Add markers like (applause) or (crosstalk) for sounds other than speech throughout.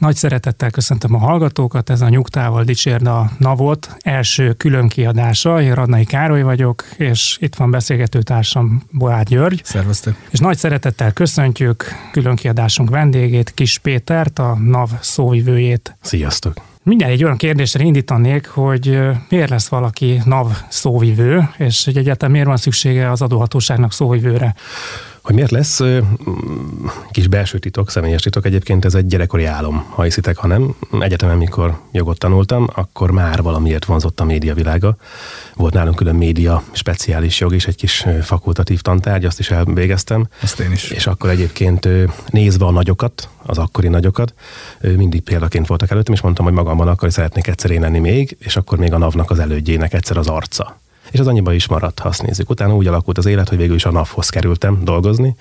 Nagy szeretettel köszöntöm a hallgatókat, ez a Nyugtával dicsérd a Navot első külön kiadása. Én Radnai Károly vagyok, és itt van beszélgető társam Boár György. Szerveztek. És nagy szeretettel köszöntjük külön kiadásunk vendégét, Kis Pétert, a NAV szóvivőjét. Sziasztok! Mindjárt egy olyan kérdésre indítanék, hogy miért lesz valaki NAV szóvivő, és hogy egyáltalán miért van szüksége az adóhatóságnak szóvivőre. Hogy miért lesz, kis belső titok, személyes titok egyébként, ez egy gyerekkori álom, ha hiszitek, ha nem. Egyetemen, mikor jogot tanultam, akkor már valamiért vonzott a média világa. Volt nálunk külön média speciális jog is, egy kis fakultatív tantárgy, azt is elvégeztem. Azt én is. És akkor egyébként nézve a nagyokat, az akkori nagyokat, mindig példaként voltak előttem, és mondtam, hogy magamban akkor szeretnék egyszer én lenni még, és akkor még a NAV-nak az elődjének egyszer az arca és az annyiba is maradt, ha azt nézzük. Utána úgy alakult az élet, hogy végül is a NAV-hoz kerültem dolgozni,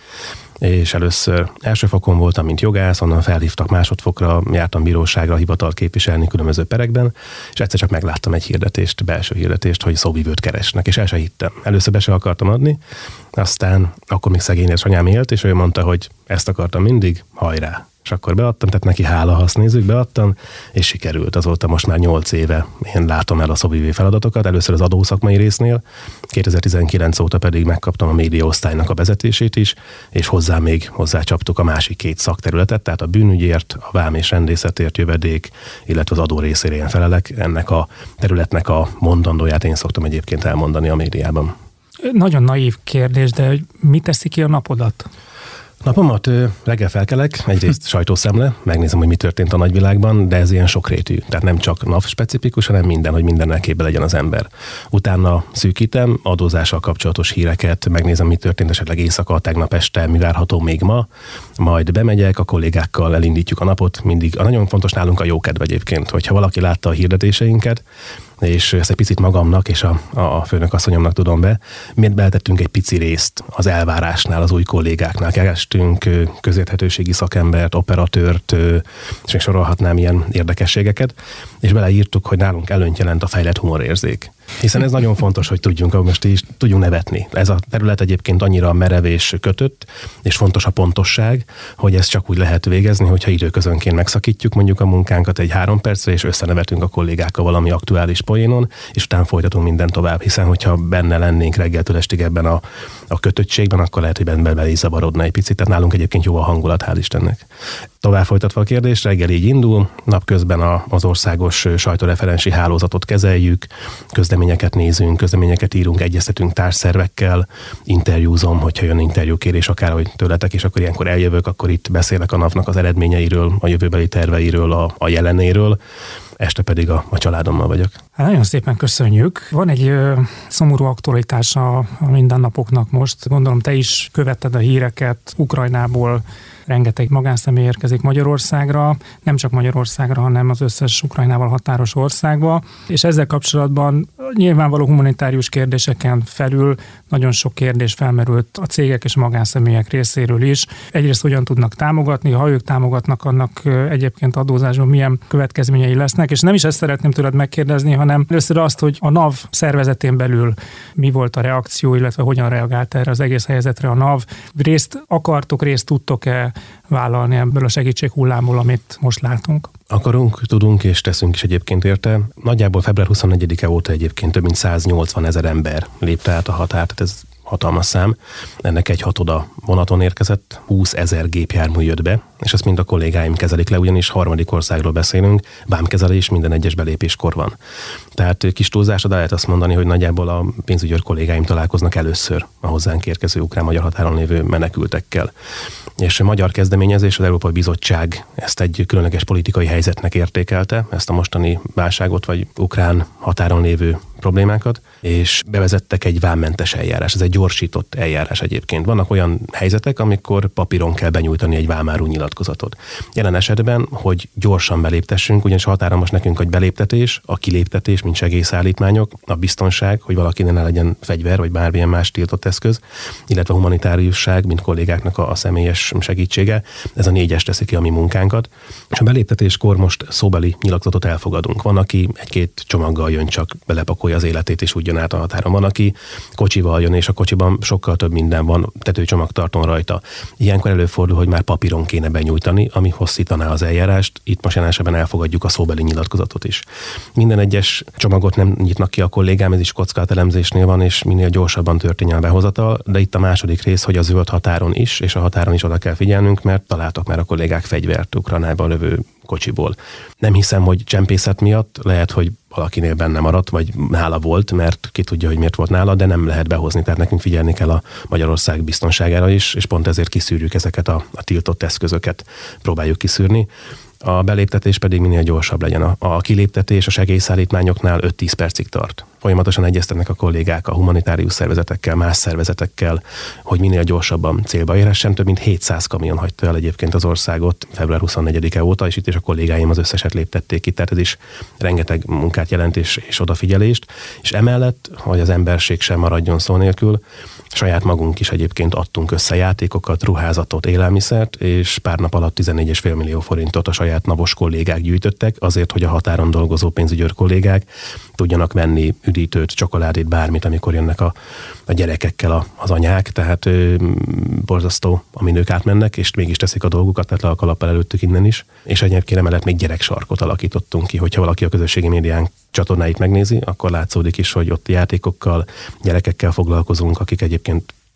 és először első fokon voltam, mint jogász, onnan felhívtak másodfokra, jártam bíróságra hivatalt képviselni különböző perekben, és egyszer csak megláttam egy hirdetést, belső hirdetést, hogy szóvivőt keresnek, és el se hittem. Először be se akartam adni, aztán akkor még szegény anyám élt, és ő mondta, hogy ezt akartam mindig, hajrá, és akkor beadtam, tehát neki hála, ha azt nézzük, beadtam, és sikerült. Azóta most már 8 éve én látom el a szobivé feladatokat, először az adószakmai résznél, 2019 óta pedig megkaptam a médiaosztálynak a vezetését is, és hozzá még hozzácsaptuk a másik két szakterületet, tehát a bűnügyért, a vám és rendészetért jövedék, illetve az adó részére én felelek. Ennek a területnek a mondandóját én szoktam egyébként elmondani a médiában. Nagyon naív kérdés, de mit teszi ki a napodat? Napomat reggel felkelek, egyrészt sajtószemle, megnézem, hogy mi történt a nagyvilágban, de ez ilyen sokrétű. Tehát nem csak NAV specifikus, hanem minden, hogy minden képbe legyen az ember. Utána szűkítem, adózással kapcsolatos híreket, megnézem, mi történt esetleg éjszaka, tegnap este, mi várható még ma, majd bemegyek, a kollégákkal elindítjuk a napot, mindig. A nagyon fontos nálunk a jókedv egyébként, hogyha valaki látta a hirdetéseinket, és ezt egy picit magamnak és a, a főnök asszonyomnak tudom be, miért beletettünk egy pici részt az elvárásnál, az új kollégáknál. Kerestünk közérthetőségi szakembert, operatőrt, és még sorolhatnám ilyen érdekességeket, és beleírtuk, hogy nálunk előnyt jelent a fejlett humorérzék. Hiszen ez nagyon fontos, hogy tudjunk most is tudjunk nevetni. Ez a terület egyébként annyira merev és kötött, és fontos a pontosság, hogy ezt csak úgy lehet végezni, hogyha időközönként megszakítjuk mondjuk a munkánkat egy három percre, és összenevetünk a kollégákkal valami aktuális poénon, és utána folytatunk mindent tovább. Hiszen, hogyha benne lennénk reggeltől estig ebben a, a kötöttségben, akkor lehet, hogy benne bele is zavarodna egy picit. Tehát nálunk egyébként jó a hangulat, hál' Istennek. Tovább folytatva a kérdés, reggel így indul, napközben a, az országos sajtóreferensi hálózatot kezeljük, közleményeket nézünk, közleményeket írunk, egyeztetünk társszervekkel, interjúzom, hogyha jön interjúkérés akár, hogy tőletek, és akkor ilyenkor eljövök, akkor itt beszélek a napnak az eredményeiről, a jövőbeli terveiről, a, a jelenéről este pedig a, a családommal vagyok. Hát nagyon szépen köszönjük. Van egy ö, szomorú aktualitás a, a mindennapoknak most. Gondolom te is követted a híreket Ukrajnából, rengeteg magánszemély érkezik Magyarországra, nem csak Magyarországra, hanem az összes Ukrajnával határos országba, és ezzel kapcsolatban nyilvánvaló humanitárius kérdéseken felül nagyon sok kérdés felmerült a cégek és magánszemélyek részéről is. Egyrészt hogyan tudnak támogatni, ha ők támogatnak, annak egyébként adózásban milyen következményei lesznek, és nem is ezt szeretném tőled megkérdezni, hanem először azt, hogy a NAV szervezetén belül mi volt a reakció, illetve hogyan reagált erre az egész helyzetre a NAV. Részt akartok, részt tudtok-e vállalni ebből a segítség hullámból, amit most látunk? Akarunk, tudunk és teszünk is egyébként érte. Nagyjából február 24-e óta egyébként több mint 180 ezer ember lépte át a határt, tehát ez hatalmas szám. Ennek egy hatoda vonaton érkezett, 20 ezer gépjármű jött be, és ezt mind a kollégáim kezelik le, ugyanis harmadik országról beszélünk, vámkezelés minden egyes belépéskor van. Tehát kis túlzásra lehet azt mondani, hogy nagyjából a pénzügyőr kollégáim találkoznak először a hozzánk érkező ukrán-magyar határon lévő menekültekkel. És a magyar kezdeményezés, az Európai Bizottság ezt egy különleges politikai helyzetnek értékelte, ezt a mostani válságot, vagy ukrán határon lévő problémákat, és bevezettek egy vámmentes eljárás. Ez egy gyorsított eljárás egyébként. Vannak olyan helyzetek, amikor papíron kell benyújtani egy vámárú nyilatkozatot. Jelen esetben, hogy gyorsan beléptessünk, ugyanis határon most nekünk, hogy beléptetés, a kiléptetés, mint segélyszállítmányok, a biztonság, hogy valakinek ne legyen fegyver, vagy bármilyen más tiltott eszköz, illetve a humanitáriusság, mint kollégáknak a, a személyes segítsége. Ez a négyes teszi ki a mi munkánkat. És a beléptetéskor most szóbeli nyilatkozatot elfogadunk. Van, aki egy-két csomaggal jön, csak belepakolja az életét, és úgy jön át a határon. Van, aki kocsival jön, és a kocsiban sokkal több minden van, tetőcsomagtartón rajta. Ilyenkor előfordul, hogy már papíron kéne benyújtani, ami hosszítaná az eljárást. Itt most jelenségben elfogadjuk a szóbeli nyilatkozatot is. Minden egyes csomagot nem nyitnak ki a kollégám, ez is kockázatelemzésnél van, és minél gyorsabban történjen a behozatal, de itt a második rész, hogy a zöld határon is, és a határon is oda kell figyelnünk, mert találtak már a kollégák fegyvert Ukrajnába lövő kocsiból. Nem hiszem, hogy csempészet miatt, lehet, hogy valakinél benne maradt, vagy nála volt, mert ki tudja, hogy miért volt nála, de nem lehet behozni, tehát nekünk figyelni kell a Magyarország biztonságára is, és pont ezért kiszűrjük ezeket a, a tiltott eszközöket, próbáljuk kiszűrni a beléptetés pedig minél gyorsabb legyen. A, kiléptetés a segélyszállítmányoknál 5-10 percig tart. Folyamatosan egyeztetnek a kollégák a humanitárius szervezetekkel, más szervezetekkel, hogy minél gyorsabban célba érhessen. Több mint 700 kamion hagyta el egyébként az országot február 24-e óta, és itt is a kollégáim az összeset léptették ki, tehát ez is rengeteg munkát jelent és, és odafigyelést. És emellett, hogy az emberség sem maradjon szó nélkül, Saját magunk is egyébként adtunk össze játékokat, ruházatot, élelmiszert, és pár nap alatt 14,5 millió forintot a saját navos kollégák gyűjtöttek, azért, hogy a határon dolgozó pénzügyőr kollégák tudjanak venni üdítőt, csokoládét, bármit, amikor jönnek a, a gyerekekkel a, az anyák, tehát ö, borzasztó, amin ők átmennek, és mégis teszik a dolgukat, tehát le a kalappal előttük innen is. És egyébként emellett még gyereksarkot alakítottunk ki, hogyha valaki a közösségi médián csatornáit megnézi, akkor látszódik is, hogy ott játékokkal, gyerekekkel foglalkozunk, akik egyébként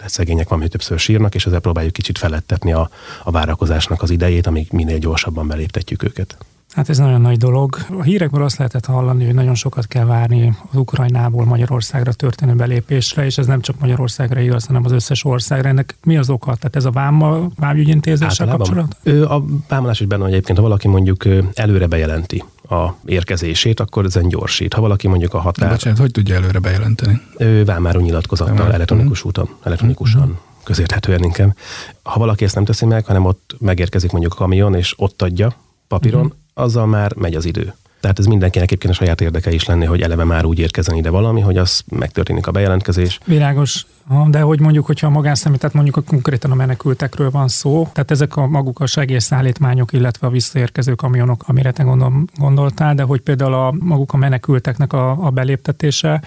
szegények van, hogy többször sírnak, és ezzel próbáljuk kicsit felettetni a, a várakozásnak az idejét, amíg minél gyorsabban beléptetjük őket. Hát ez nagyon nagy dolog. A hírekből azt lehetett hallani, hogy nagyon sokat kell várni az Ukrajnából Magyarországra történő belépésre, és ez nem csak Magyarországra igaz, hanem az összes országra. Ennek mi az oka? Tehát ez a vám, vámügyintézéssel kapcsolat? A vámolás is benne van egyébként, ha valaki mondjuk előre bejelenti a érkezését, akkor ezen gyorsít. Ha valaki mondjuk a határ... Bocsánat, hogy tudja előre bejelenteni? Ő vámáró nyilatkozattal, Vámár. elektronikus úton, elektronikusan. Uh-huh közérthetően inkább. Ha valaki ezt nem teszi meg, hanem ott megérkezik mondjuk a kamion, és ott adja papíron, uh-huh azzal már megy az idő. Tehát ez mindenkinek egyébként a saját érdeke is lenni, hogy eleve már úgy érkezzen ide valami, hogy az megtörténik a bejelentkezés. Világos, de hogy mondjuk, hogyha a magánszemély, tehát mondjuk a konkrétan a menekültekről van szó, tehát ezek a maguk a segélyszállítmányok, illetve a visszaérkező kamionok, amire te gondol, gondoltál, de hogy például a maguk a menekülteknek a, a beléptetése,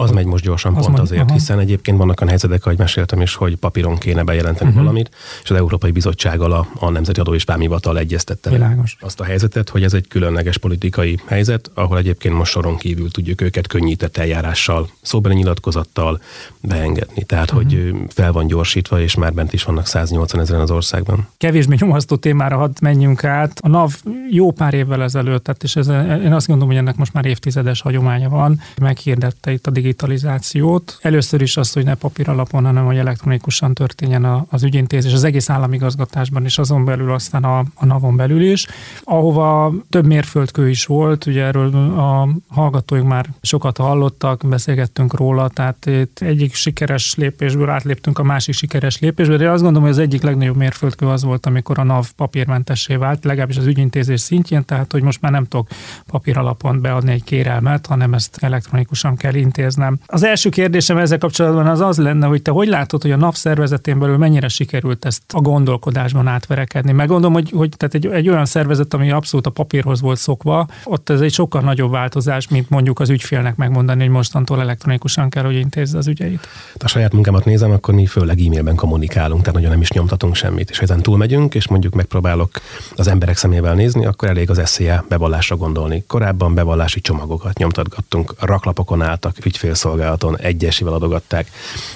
az megy most gyorsan az pont megy, azért, aha. hiszen egyébként vannak olyan helyzetek, ahogy meséltem is, hogy papíron kéne bejelenteni uh-huh. valamit, és az Európai Bizottsággal a, a Nemzeti Adó és Vámhivatal egyeztette Világos. azt a helyzetet, hogy ez egy különleges politikai helyzet, ahol egyébként most soron kívül tudjuk őket könnyített eljárással, szóbeli nyilatkozattal beengedni. Tehát, uh-huh. hogy fel van gyorsítva, és már bent is vannak 180 ezeren az országban. Kevésbé nyomasztó témára hadd menjünk át. A NAV jó pár évvel ezelőtt, tehát és ez, én azt gondolom, hogy ennek most már évtizedes hagyománya van, meghirdette itt a digitalizációt. Először is azt, hogy ne papír alapon, hanem hogy elektronikusan történjen az ügyintézés az egész államigazgatásban is, azon belül aztán a, a NAV-on belül is, ahova több mérföldkő is volt, ugye erről a hallgatóink már sokat hallottak, beszélgettünk róla, tehát itt egyik sikeres lépésből átléptünk a másik sikeres lépésből, de azt gondolom, hogy az egyik legnagyobb mérföldkő az volt, amikor a NAV papírmentessé vált, legalábbis az ügyintézés szintjén, tehát hogy most már nem tudok papír alapon beadni egy kérelmet, hanem ezt elektronikusan kell intézni intéznem. Az első kérdésem ezzel kapcsolatban az az lenne, hogy te hogy látod, hogy a NAV szervezetén belül mennyire sikerült ezt a gondolkodásban átverekedni? Meg gondolom, hogy, hogy tehát egy, egy olyan szervezet, ami abszolút a papírhoz volt szokva, ott ez egy sokkal nagyobb változás, mint mondjuk az ügyfélnek megmondani, hogy mostantól elektronikusan kell, hogy intézze az ügyeit. A saját munkámat nézem, akkor mi főleg e-mailben kommunikálunk, tehát nagyon nem is nyomtatunk semmit. És ha ezen túlmegyünk, és mondjuk megpróbálok az emberek szemével nézni, akkor elég az SZIA bevallásra gondolni. Korábban bevallási csomagokat nyomtatgattunk, raklapokon álltak, ügyfél ügyfélszolgálaton egyesével adogatták.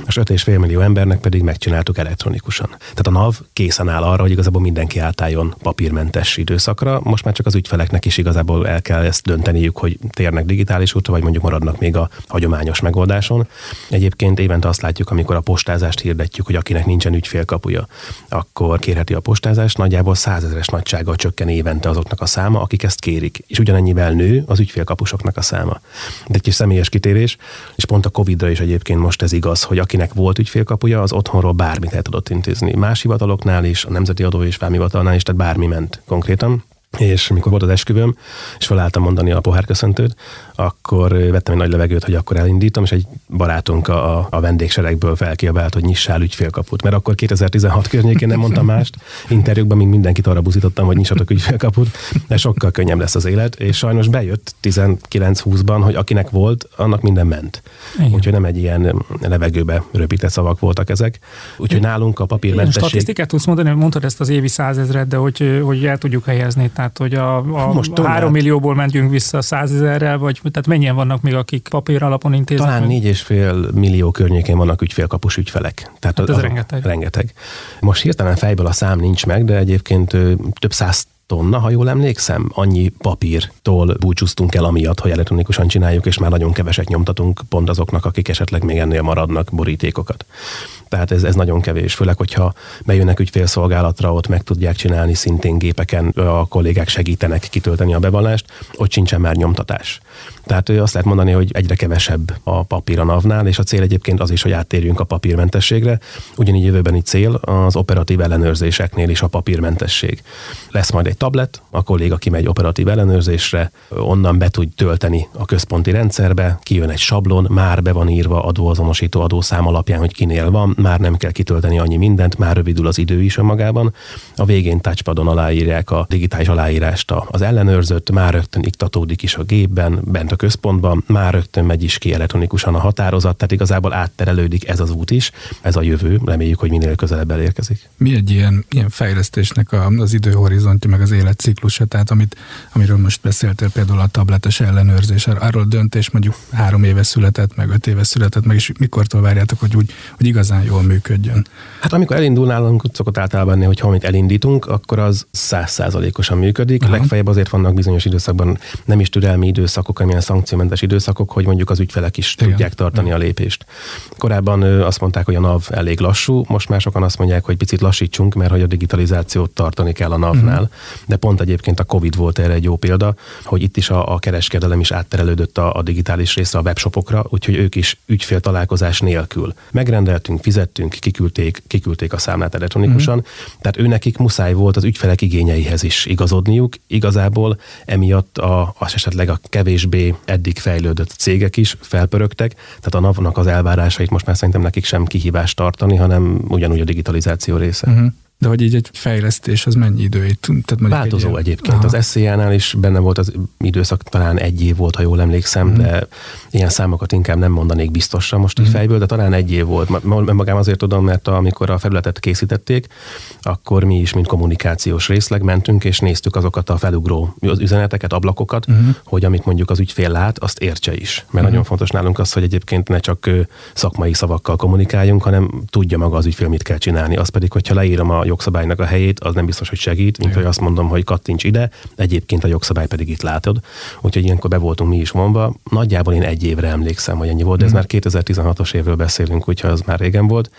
És 5,5 millió embernek pedig megcsináltuk elektronikusan. Tehát a NAV készen áll arra, hogy igazából mindenki átálljon papírmentes időszakra. Most már csak az ügyfeleknek is igazából el kell ezt dönteniük, hogy térnek digitális útra, vagy mondjuk maradnak még a hagyományos megoldáson. Egyébként évente azt látjuk, amikor a postázást hirdetjük, hogy akinek nincsen ügyfélkapuja, akkor kérheti a postázást. Nagyjából százezeres nagysággal csökken évente azoknak a száma, akik ezt kérik. És ugyanennyivel nő az ügyfélkapusoknak a száma. De egy kis személyes kitérés, és pont a Covid-ra is egyébként most ez igaz, hogy akinek volt ügyfélkapuja, az otthonról bármit el tudott intézni. Más hivataloknál is, a Nemzeti Adó és Vámhivatalnál is, tehát bármi ment konkrétan és mikor volt az esküvőm, és felálltam mondani a pohárköszöntőt, akkor vettem egy nagy levegőt, hogy akkor elindítom, és egy barátunk a, a vendégseregből felkiabált, hogy nyissál ügyfélkaput. Mert akkor 2016 környékén nem mondtam mást, interjúkban még mindenkit arra buzítottam, hogy nyissatok ügyfélkaput, de sokkal könnyebb lesz az élet, és sajnos bejött 19-20-ban, hogy akinek volt, annak minden ment. Igen. Úgyhogy nem egy ilyen levegőbe röpített szavak voltak ezek. Úgyhogy nálunk a papírmentesség... Statisztikát tudsz mondani, mondtad ezt az évi százezret, de hogy, hogy el tudjuk helyezni tehát, hogy a, a Most 3 millióból mentünk vissza 100 ezerrel, vagy tehát mennyien vannak még, akik papír alapon intéznek? Talán 4,5 millió környékén vannak ügyfélkapus ügyfelek. Tehát hát ez a, rengeteg. rengeteg. Most hirtelen fejből a szám nincs meg, de egyébként több száz tonna, ha jól emlékszem, annyi papírtól búcsúztunk el amiatt, hogy elektronikusan csináljuk, és már nagyon keveset nyomtatunk pont azoknak, akik esetleg még ennél maradnak borítékokat. Tehát ez, ez nagyon kevés, főleg, hogyha bejönnek ügyfélszolgálatra, ott meg tudják csinálni szintén gépeken, a kollégák segítenek kitölteni a bevallást, ott sincsen már nyomtatás. Tehát azt lehet mondani, hogy egyre kevesebb a papír a NAV-nál, és a cél egyébként az is, hogy áttérjünk a papírmentességre. Ugyanígy jövőbeni cél az operatív ellenőrzéseknél is a papírmentesség. Lesz majd egy tablet, a kolléga kimegy operatív ellenőrzésre, onnan be tud tölteni a központi rendszerbe, kijön egy sablon, már be van írva adóazonosító adószám alapján, hogy kinél van, már nem kell kitölteni annyi mindent, már rövidül az idő is önmagában. A végén touchpadon aláírják a digitális aláírást az ellenőrzött, már rögtön iktatódik is a gépben, bent a központban, már rögtön megy is ki elektronikusan a határozat, tehát igazából átterelődik ez az út is, ez a jövő, reméljük, hogy minél közelebb elérkezik. Mi egy ilyen, ilyen fejlesztésnek az időhorizontja, meg az életciklusa, tehát amit, amiről most beszéltél, például a tabletes ellenőrzés, arról a döntés mondjuk három éve született, meg öt éve született, meg és mikortól várjátok, hogy úgy, hogy igazán jól működjön? Hát amikor elindul nálunk, szokott általában lenni, hogy ha amit elindítunk, akkor az százszázalékosan működik. Aha. Legfeljebb azért vannak bizonyos időszakban nem is türelmi időszakok, amilyen szankciómentes időszakok, hogy mondjuk az ügyfelek is Igen. tudják tartani Igen. a lépést. Korábban azt mondták, hogy a NAV elég lassú, most már sokan azt mondják, hogy picit lassítsunk, mert hogy a digitalizációt tartani kell a NAV-nál. Uh-huh. De pont egyébként a COVID volt erre egy jó példa, hogy itt is a, a kereskedelem is átterelődött a, a digitális részre a webshopokra, úgyhogy ők is ügyfél találkozás nélkül. Megrendeltünk, fizettünk, kiküldték, kiküldték a számlát elektronikusan, uh-huh. tehát őnekik muszáj volt az ügyfelek igényeihez is igazodniuk. Igazából emiatt a, az esetleg a kevésbé eddig fejlődött cégek is felpörögtek, tehát a NAV-nak az elvárásait most már szerintem nekik sem kihívást tartani, hanem ugyanúgy a digitalizáció része. Uh-huh. De hogy így egy fejlesztés, az mennyi időt? Tehát Változó egy egyébként. Aha. Az SZIA-nál is benne volt az időszak, talán egy év volt, ha jól emlékszem, mm. de ilyen számokat inkább nem mondanék biztosan most így mm. fejből, de talán egy év volt. Magám azért tudom, mert amikor a felületet készítették, akkor mi is, mint kommunikációs részleg mentünk, és néztük azokat a felugró üzeneteket, ablakokat, mm. hogy amit mondjuk az ügyfél lát, azt értse is. Mert mm. nagyon fontos nálunk az, hogy egyébként ne csak szakmai szavakkal kommunikáljunk, hanem tudja maga az ügyfél, mit kell csinálni. Az pedig, hogyha leírom a jogszabálynak a helyét, az nem biztos, hogy segít, mint hogy azt mondom, hogy kattints ide, egyébként a jogszabály pedig itt látod. Úgyhogy ilyenkor be voltunk mi is vonva. Nagyjából én egy évre emlékszem, hogy ennyi volt, de ez mm. már 2016-os évről beszélünk, úgyhogy az már régen volt.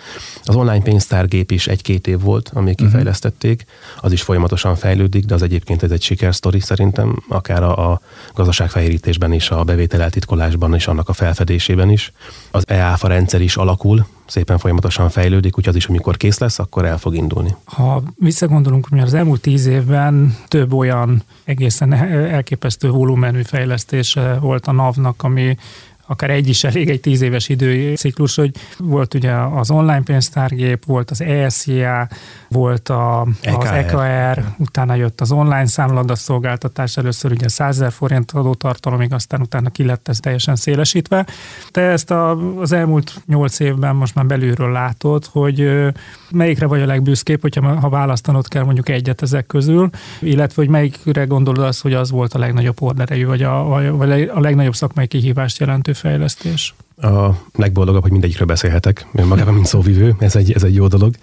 Az online pénztárgép is egy-két év volt, amíg mm. kifejlesztették, az is folyamatosan fejlődik, de az egyébként ez egy sikersztori szerintem, akár a, a gazdaságfehérítésben is, a bevétel eltitkolásban és annak a felfedésében is. Az EÁFA rendszer is alakul, szépen folyamatosan fejlődik, úgyhogy az is, amikor kész lesz, akkor el fog indulni. Ha visszagondolunk, hogy az elmúlt tíz évben több olyan egészen elképesztő volumenű fejlesztése volt a NAV-nak, ami akár egy is elég, egy tíz éves időciklus, hogy volt ugye az online pénztárgép, volt az ESZIA, volt a, EKR. az EKR, utána jött az online számladasszolgáltatás, először ugye 100 ezer forint adótartalomig, aztán utána ki lett ez teljesen szélesítve. De ezt a, az elmúlt nyolc évben most már belülről látod, hogy melyikre vagy a legbüszkébb, hogyha ha választanod kell mondjuk egyet ezek közül, illetve hogy melyikre gondolod az, hogy az volt a legnagyobb orderejű, vagy a, vagy a legnagyobb szakmai kihívást jelentő alapvető fejlesztés? A legboldogabb, hogy mindegyikről beszélhetek, magában, mint szóvivő, ez egy, ez egy jó dolog.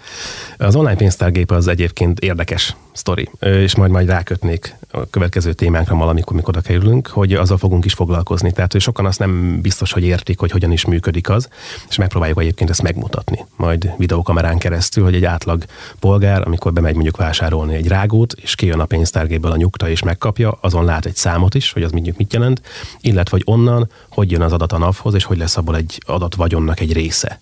Az online pénztárgép az egyébként érdekes sztori, és majd majd rákötnék a következő témánkra valamikor, mikor oda kerülünk, hogy azzal fogunk is foglalkozni. Tehát, hogy sokan azt nem biztos, hogy értik, hogy hogyan is működik az, és megpróbáljuk egyébként ezt megmutatni, majd videókamerán keresztül, hogy egy átlag polgár, amikor bemegy mondjuk vásárolni egy rágót, és kijön a pénztárgéből a nyugta és megkapja, azon lát egy számot is, hogy az mondjuk mit jelent, illetve hogy onnan, hogy jön az adat a NAV-hoz, és hogy lesz abból egy adat vagyonnak egy része.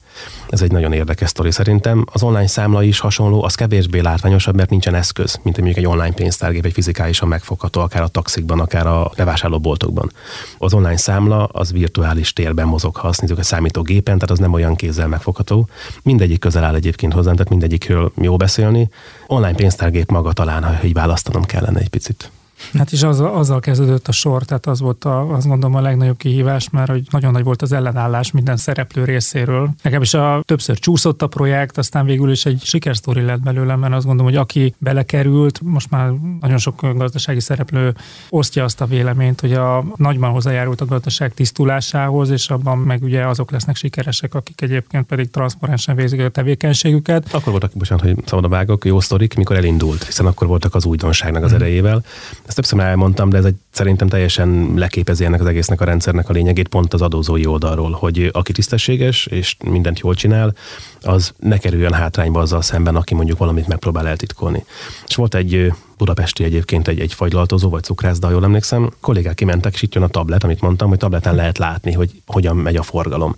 Ez egy nagyon érdekes sztori szerintem. Az online számla is hasonló, az kevésbé látványosabb, mert nincsen eszköz, mint mondjuk egy online pénztárgép, egy fizikálisan megfogható, akár a taxikban, akár a bevásárlóboltokban. Az online számla az virtuális térben mozog, ha azt nézzük a számítógépen, tehát az nem olyan kézzel megfogható. Mindegyik közel áll egyébként hozzám, tehát mindegyikről jó beszélni. Online pénztárgép maga talán, ha így választanom kellene egy picit. Hát is az, azzal kezdődött a sor, tehát az volt a, azt gondolom a legnagyobb kihívás, mert hogy nagyon nagy volt az ellenállás minden szereplő részéről. Nekem is a többször csúszott a projekt, aztán végül is egy sikersztori lett belőle, mert azt gondolom, hogy aki belekerült, most már nagyon sok gazdasági szereplő osztja azt a véleményt, hogy a nagyban hozzájárult a gazdaság tisztulásához, és abban meg ugye azok lesznek sikeresek, akik egyébként pedig transzparensen végzik a tevékenységüket. Akkor voltak, bocsánat, hogy szabad a vágok, jó sztorik, mikor elindult, hiszen akkor voltak az újdonságnak az hmm. erejével. Ezt többször már elmondtam, de ez egy szerintem teljesen leképezi ennek az egésznek a rendszernek a lényegét pont az adózói oldalról, hogy aki tisztességes és mindent jól csinál, az ne kerüljön hátrányba azzal szemben, aki mondjuk valamit megpróbál eltitkolni. És volt egy budapesti egyébként egy, egy fagylaltozó vagy cukrászda, jól emlékszem, kollégák kimentek, és itt jön a tablet, amit mondtam, hogy tableten lehet látni, hogy hogyan megy a forgalom.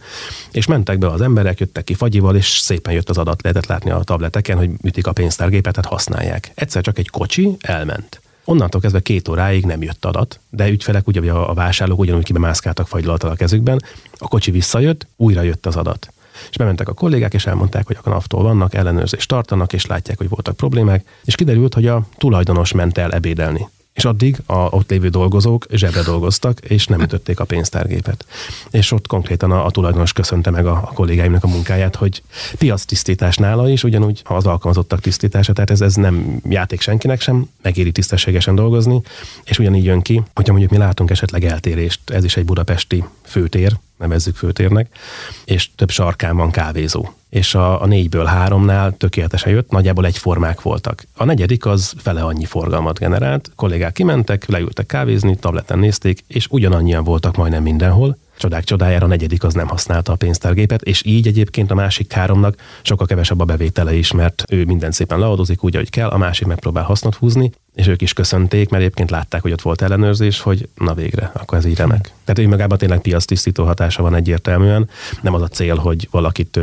És mentek be az emberek, jöttek ki fagyival, és szépen jött az adat, lehetett látni a tableteken, hogy ütik a pénztárgépet, tehát használják. Egyszer csak egy kocsi elment Onnantól kezdve két óráig nem jött adat, de ügyfelek, ugye a vásárlók ugyanúgy kibemászkáltak fagylaltal a kezükben, a kocsi visszajött, újra jött az adat. És bementek a kollégák, és elmondták, hogy a naftól vannak, ellenőrzést tartanak, és látják, hogy voltak problémák, és kiderült, hogy a tulajdonos ment el ebédelni és addig a ott lévő dolgozók zsebre dolgoztak, és nem ütötték a pénztárgépet. És ott konkrétan a, a tulajdonos köszönte meg a, a kollégáimnak a munkáját, hogy piac tisztítás nála is, ugyanúgy az alkalmazottak tisztítása, tehát ez, ez nem játék senkinek sem, megéri tisztességesen dolgozni, és ugyanígy jön ki, hogyha mondjuk mi látunk esetleg eltérést, ez is egy budapesti főtér, nevezzük főtérnek, és több sarkán van kávézó. És a, a négyből háromnál tökéletesen jött, nagyjából egyformák voltak. A negyedik az fele annyi forgalmat generált, kollégák kimentek, leültek kávézni, tableten nézték, és ugyanannyian voltak majdnem mindenhol, csodák csodájára a negyedik az nem használta a pénztárgépet, és így egyébként a másik háromnak sokkal kevesebb a bevétele is, mert ő minden szépen leadozik úgy, ahogy kell, a másik megpróbál hasznot húzni, és ők is köszönték, mert egyébként látták, hogy ott volt ellenőrzés, hogy na végre, akkor ez így remek. Tehát ő magában tényleg piac tisztító hatása van egyértelműen. Nem az a cél, hogy valakit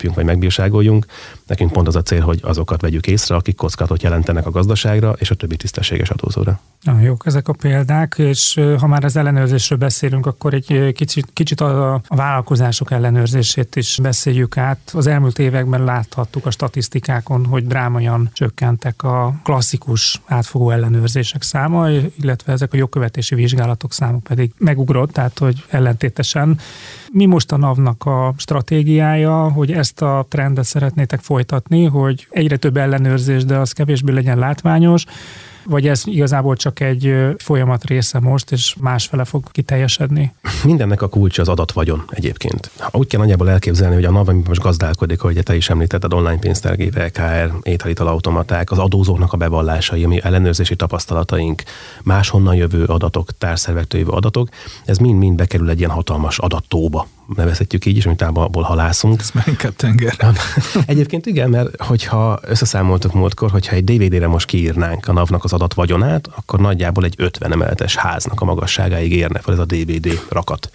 elkapjunk vagy megbírságoljunk. Nekünk pont az a cél, hogy azokat vegyük észre, akik kockázatot jelentenek a gazdaságra és a többi tisztességes adózóra. Na, jók ezek a példák, és ha már az ellenőrzésről beszélünk, akkor egy kicsit, kicsit a, a vállalkozások ellenőrzését is beszéljük át. Az elmúlt években láthattuk a statisztikákon, hogy drámaian csökkentek a klasszikus átfogó ellenőrzések száma, illetve ezek a jogkövetési vizsgálatok száma pedig megugrott, tehát hogy ellentétesen. Mi most a NAV-nak a stratégiája, hogy ezt a trendet szeretnétek folytatni, hogy egyre több ellenőrzés, de az kevésbé legyen látványos, vagy ez igazából csak egy folyamat része most, és másfele fog kiteljesedni? Mindennek a kulcsa az adatvagyon egyébként. Úgy kell nagyjából elképzelni, hogy a NAV, ami most gazdálkodik, hogy te is említetted, online pénztárgép, LKR, ételitelautomaták, az adózóknak a bevallásai, ami ellenőrzési tapasztalataink, máshonnan jövő adatok, társzervektől jövő adatok, ez mind-mind bekerül egy ilyen hatalmas adattóba, nevezhetjük így is, amit abból halászunk. Ez már inkább tenger. Egyébként igen, mert hogyha összeszámoltuk múltkor, hogyha egy DVD-re most kiírnánk a NAV-nak az adat vagyonát, akkor nagyjából egy 50 emeletes háznak a magasságáig érne fel ez a DVD rakat.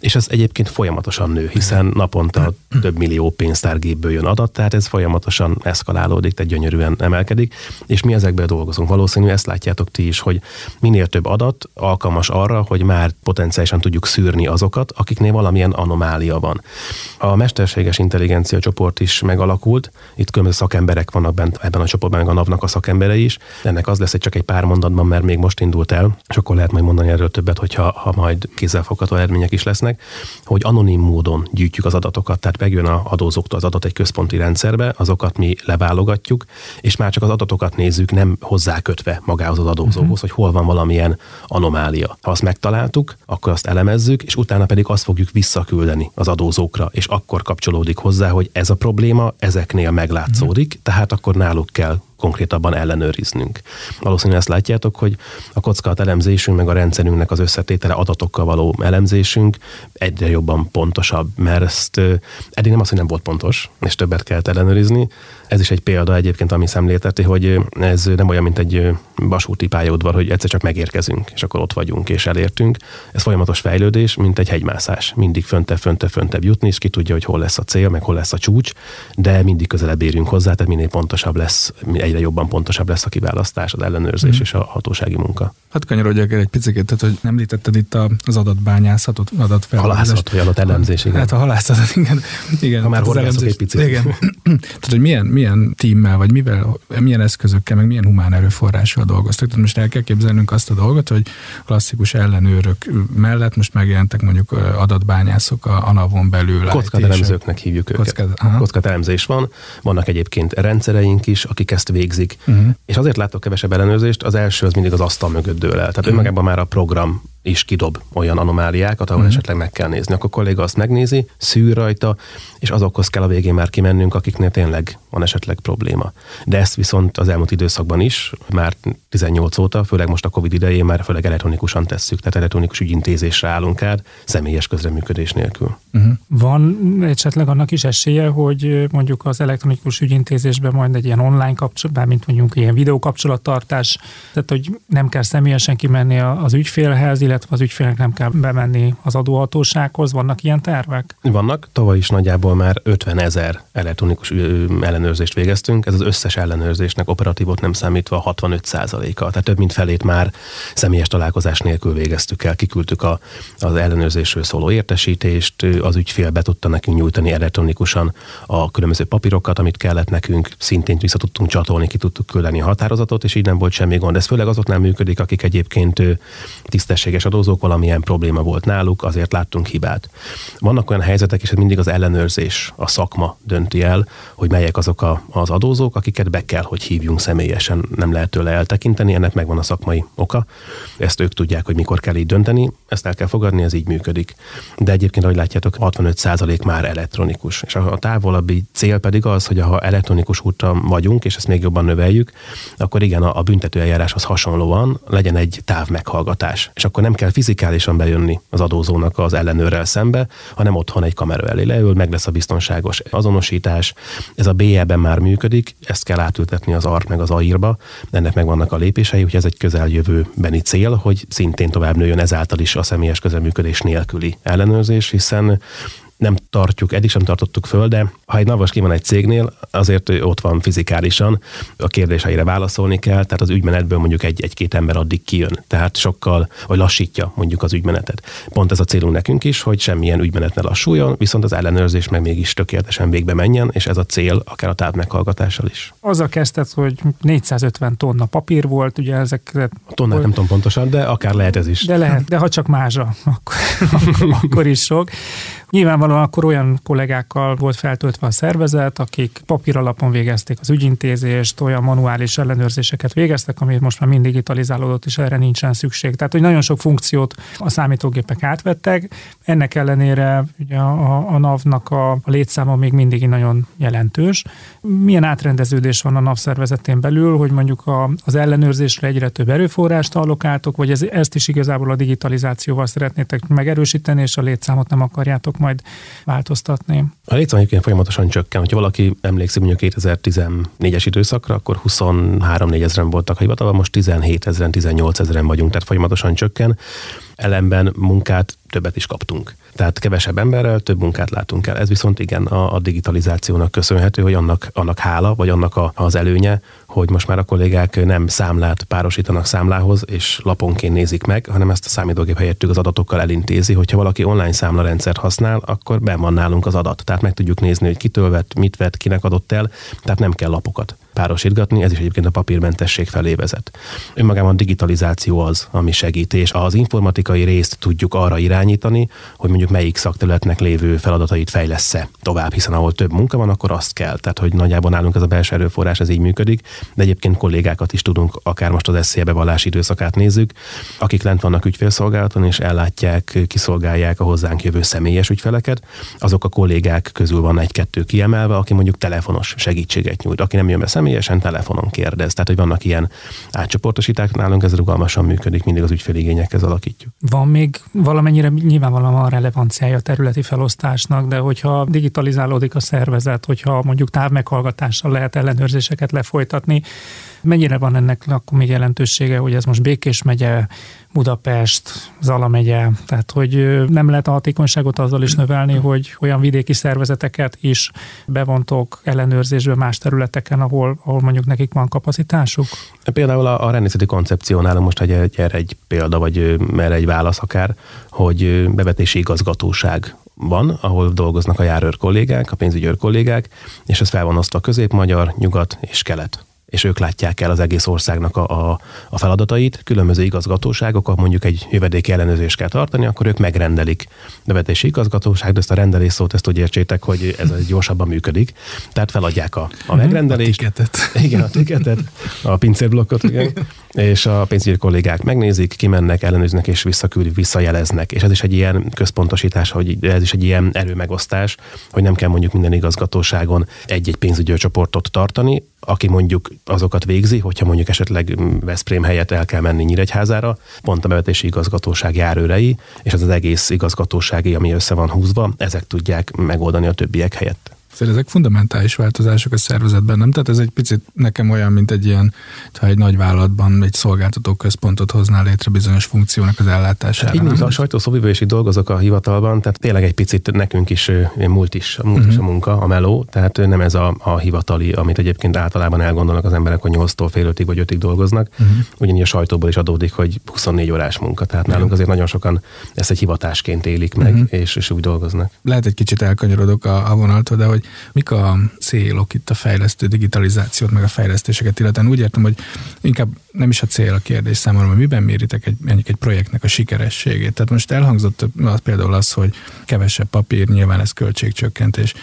És ez egyébként folyamatosan nő, hiszen naponta több millió pénztárgépből jön adat, tehát ez folyamatosan eszkalálódik, tehát gyönyörűen emelkedik, és mi ezekből dolgozunk. Valószínű ezt látjátok ti is, hogy minél több adat alkalmas arra, hogy már potenciálisan tudjuk szűrni azokat, akiknél valamilyen anom anomália van. A mesterséges intelligencia csoport is megalakult, itt különböző szakemberek vannak bent ebben a csoportban, meg a NAV-nak a szakemberei is. Ennek az lesz, hogy csak egy pár mondatban, mert még most indult el, és akkor lehet majd mondani erről többet, hogyha ha majd kézzelfogható eredmények is lesznek, hogy anonim módon gyűjtjük az adatokat, tehát megjön a adózóktól az adat egy központi rendszerbe, azokat mi leválogatjuk, és már csak az adatokat nézzük, nem hozzákötve magához az adózóhoz, uh-huh. hogy hol van valamilyen anomália. Ha azt megtaláltuk, akkor azt elemezzük, és utána pedig azt fogjuk visszaküldeni az adózókra, és akkor kapcsolódik hozzá, hogy ez a probléma ezeknél meglátszódik, tehát akkor náluk kell konkrétabban ellenőriznünk. Valószínűleg ezt látjátok, hogy a kockázat elemzésünk, meg a rendszerünknek az összetétele adatokkal való elemzésünk egyre jobban pontosabb, mert ezt eddig nem az, hogy nem volt pontos, és többet kellett ellenőrizni. Ez is egy példa egyébként, ami szemlélteti, hogy ez nem olyan, mint egy vasúti pályaudvar, hogy egyszer csak megérkezünk, és akkor ott vagyunk, és elértünk. Ez folyamatos fejlődés, mint egy hegymászás. Mindig föntebb, föntebb, föntebb jutni, és ki tudja, hogy hol lesz a cél, meg hol lesz a csúcs, de mindig közelebb érünk hozzá, tehát minél pontosabb lesz, egyre jobban pontosabb lesz a kiválasztás, az ellenőrzés mm. és a hatósági munka. Hát kanyarodjak el egy picit, tehát hogy említetted itt az adatbányászatot, adatfelhasználást. Halászat, vagy adatelemzés, igen. Hát a halászat, igen. igen ha már horgászok egy picit. Igen. (clears throat) tehát, hogy milyen, milyen tímmel, vagy mivel, milyen eszközökkel, meg milyen humán erőforrással dolgoztak. Tehát most el kell képzelnünk azt a dolgot, hogy klasszikus ellenőrök mellett most megjelentek mondjuk adatbányászok a, NAV-on belül. Kockatelemzőknek hívjuk őket. Kockatelemzés van. Vannak egyébként rendszereink is, akik ezt végzik. Uh-huh. És azért látok kevesebb ellenőrzést, az első az mindig az asztal mögött dől el. Tehát uh-huh. önmagában már a program is kidob olyan anomáliákat, ahol uh-huh. esetleg meg kell nézni. Akkor a kolléga azt megnézi, szűr rajta, és azokhoz kell a végén már kimennünk, akiknél tényleg van esetleg probléma. De ezt viszont az elmúlt időszakban is, már 18 óta, főleg most a Covid idején már főleg elektronikusan tesszük, tehát elektronikus ügyintézésre állunk át, személyes közreműködés nélkül. Uh-huh. Van esetleg annak is esélye, hogy mondjuk az elektronikus ügyintézésben majd egy ilyen online kapcsolat, mint mondjuk ilyen videókapcsolattartás, tehát hogy nem kell személyesen kimenni az ügyfélhez, illetve az ügyfélnek nem kell bemenni az adóhatósághoz. Vannak ilyen tervek? Vannak. Tavaly is nagyjából már 50 ezer elektronikus ellenőrzést végeztünk. Ez az összes ellenőrzésnek operatívot nem számítva 65 százaléka. Tehát több mint felét már személyes találkozás nélkül végeztük el. Kiküldtük a, az ellenőrzésről szóló értesítést, az ügyfél be tudta nekünk nyújtani elektronikusan a különböző papírokat, amit kellett nekünk, szintén vissza tudtunk csatolni, ki tudtuk küldeni a határozatot, és így nem volt semmi gond. Ez főleg azoknál működik, akik egyébként tisztességes adózók, valamilyen probléma volt náluk, azért láttunk hibát. Vannak olyan helyzetek, és ez mindig az ellenőrzés, a szakma dönti el, hogy melyek azok a, az adózók, akiket be kell, hogy hívjunk személyesen, nem lehet tőle eltekinteni, ennek megvan a szakmai oka. Ezt ők tudják, hogy mikor kell így dönteni, ezt el kell fogadni, ez így működik. De egyébként, ahogy látjátok, 65% már elektronikus. És a távolabbi cél pedig az, hogy ha elektronikus úton vagyunk, és ezt még jobban növeljük, akkor igen, a, a büntetőeljáráshoz hasonlóan legyen egy távmeghallgatás. És akkor nem kell fizikálisan bejönni az adózónak az ellenőrrel szembe, hanem otthon egy kamera elé leül, meg lesz a biztonságos azonosítás. Ez a BE-ben már működik, ezt kell átültetni az ART meg az AIR-ba, ennek megvannak a lépései, hogy ez egy közeljövőbeni cél, hogy szintén tovább nőjön ezáltal is a személyes közelműködés nélküli ellenőrzés, hiszen tartjuk, eddig sem tartottuk föl, de ha egy navas ki van egy cégnél, azért ott van fizikálisan, a kérdéseire válaszolni kell, tehát az ügymenetből mondjuk egy, egy-két ember addig kijön. Tehát sokkal, vagy lassítja mondjuk az ügymenetet. Pont ez a célunk nekünk is, hogy semmilyen ügymenet ne lassuljon, viszont az ellenőrzés meg mégis tökéletesen végbe menjen, és ez a cél akár a távmeghallgatással is. Azzal kezdted, hogy 450 tonna papír volt, ugye ezek... A tonnát nem tudom pontosan, de akár lehet ez is. De lehet, de ha csak mázsa, akkor, (laughs) akkor is sok. Nyilvánvalóan akkor olyan kollégákkal volt feltöltve a szervezet, akik papír alapon végezték az ügyintézést, olyan manuális ellenőrzéseket végeztek, amit most már mind digitalizálódott, és erre nincsen szükség. Tehát, hogy nagyon sok funkciót a számítógépek átvettek, ennek ellenére ugye a, a NAV-nak a, a létszáma még mindig nagyon jelentős. Milyen átrendeződés van a NAV szervezetén belül, hogy mondjuk a, az ellenőrzésre egyre több erőforrást allokáltok, vagy ez, ezt is igazából a digitalizációval szeretnétek megerősíteni, és a létszámot nem akarjátok majd változtatni. A létszám egyébként folyamatosan csökken. Ha valaki emlékszik mondjuk 2014-es időszakra, akkor 23-4 ezeren voltak a hivatalban, most 17 ezeren, 18 ezeren vagyunk, tehát folyamatosan csökken. Ellenben munkát többet is kaptunk. Tehát kevesebb emberrel több munkát látunk el. Ez viszont igen a, a digitalizációnak köszönhető, hogy annak, annak hála, vagy annak a, az előnye, hogy most már a kollégák nem számlát párosítanak számlához, és laponként nézik meg, hanem ezt a számítógép helyettük az adatokkal elintézi, hogyha valaki online számlarendszert használ, akkor ben van nálunk az adat. Tehát meg tudjuk nézni, hogy kitől vett, mit vett, kinek adott el, tehát nem kell lapokat párosítgatni, ez is egyébként a papírmentesség felé vezet. Önmagában a digitalizáció az, ami segít, és az informatikai részt tudjuk arra irányítani, hogy mondjuk melyik szakterületnek lévő feladatait fejlesz tovább, hiszen ahol több munka van, akkor azt kell. Tehát, hogy nagyjából nálunk ez a belső erőforrás, ez így működik, de egyébként kollégákat is tudunk, akár most az SZIA bevallási időszakát nézzük, akik lent vannak ügyfélszolgálaton, és ellátják, kiszolgálják a hozzánk jövő személyes ügyfeleket, azok a kollégák közül van egy-kettő kiemelve, aki mondjuk telefonos segítséget nyújt, aki nem jön be személyesen telefonon kérdez. Tehát, hogy vannak ilyen átcsoportosíták nálunk, ez rugalmasan működik, mindig az ügyféligényekhez alakítjuk. Van még valamennyire nyilvánvalóan a relevanciája a területi felosztásnak, de hogyha digitalizálódik a szervezet, hogyha mondjuk távmeghallgatással lehet ellenőrzéseket lefolytatni, mennyire van ennek akkor még jelentősége, hogy ez most Békés megye, Budapest, Zala megye, tehát hogy nem lehet a hatékonyságot azzal is növelni, hogy olyan vidéki szervezeteket is bevontok ellenőrzésbe más területeken, ahol, ahol mondjuk nekik van kapacitásuk? Például a, a rendészeti koncepciónál most egy, egy, erre egy példa, vagy erre egy válasz akár, hogy bevetési igazgatóság van, ahol dolgoznak a járőr kollégák, a pénzügyőr kollégák, és ez fel van osztva közép-magyar, nyugat és kelet és ők látják el az egész országnak a, a, a feladatait. Különböző igazgatóságok, ha mondjuk egy jövedéki ellenőrzést kell tartani, akkor ők megrendelik bevetési igazgatóság, de ezt a rendelés szót ezt úgy értsétek, hogy ez gyorsabban működik. Tehát feladják a, a mhm. megrendelést. A tiketet. Igen, a tiketet, a pincérblokkot, igen. És a pénzügyi kollégák megnézik, kimennek, ellenőrznek és visszaküldik, visszajeleznek. És ez is egy ilyen központosítás, hogy ez is egy ilyen erőmegosztás, hogy nem kell mondjuk minden igazgatóságon egy-egy pénzügyi csoportot tartani, aki mondjuk azokat végzi, hogyha mondjuk esetleg Veszprém helyett el kell menni Nyíregyházára, pont a bevetési igazgatóság járőrei, és ez az egész igazgatósági, ami össze van húzva, ezek tudják megoldani a többiek helyett. Szóval ezek fundamentális változások a szervezetben, nem? Tehát ez egy picit nekem olyan, mint egy ilyen, ha egy nagy vállalatban egy szolgáltató központot hoznál létre bizonyos funkciónak az ellátására. Hát így, mint a sajtószóvivő is dolgozok a hivatalban, tehát tényleg egy picit nekünk is múlt is, múlt uh-huh. is a mhm. munka, a meló, tehát nem ez a, a hivatali, amit egyébként általában elgondolnak az emberek, hogy 8-tól fél 5 vagy 5 dolgoznak. Uh-huh. Ugyanígy a sajtóból is adódik, hogy 24 órás munka, tehát nálunk azért nagyon sokan ezt egy hivatásként élik meg, uh-huh. és, és úgy dolgoznak. Lehet egy kicsit elkanyarodok a, a vonaltól, de hogy mik a célok itt a fejlesztő digitalizációt, meg a fejlesztéseket, illetve úgy értem, hogy inkább nem is a cél a kérdés számomra, hogy miben méritek egy, egy projektnek a sikerességét. Tehát most elhangzott az, például az, hogy kevesebb papír, nyilván ez költségcsökkentés,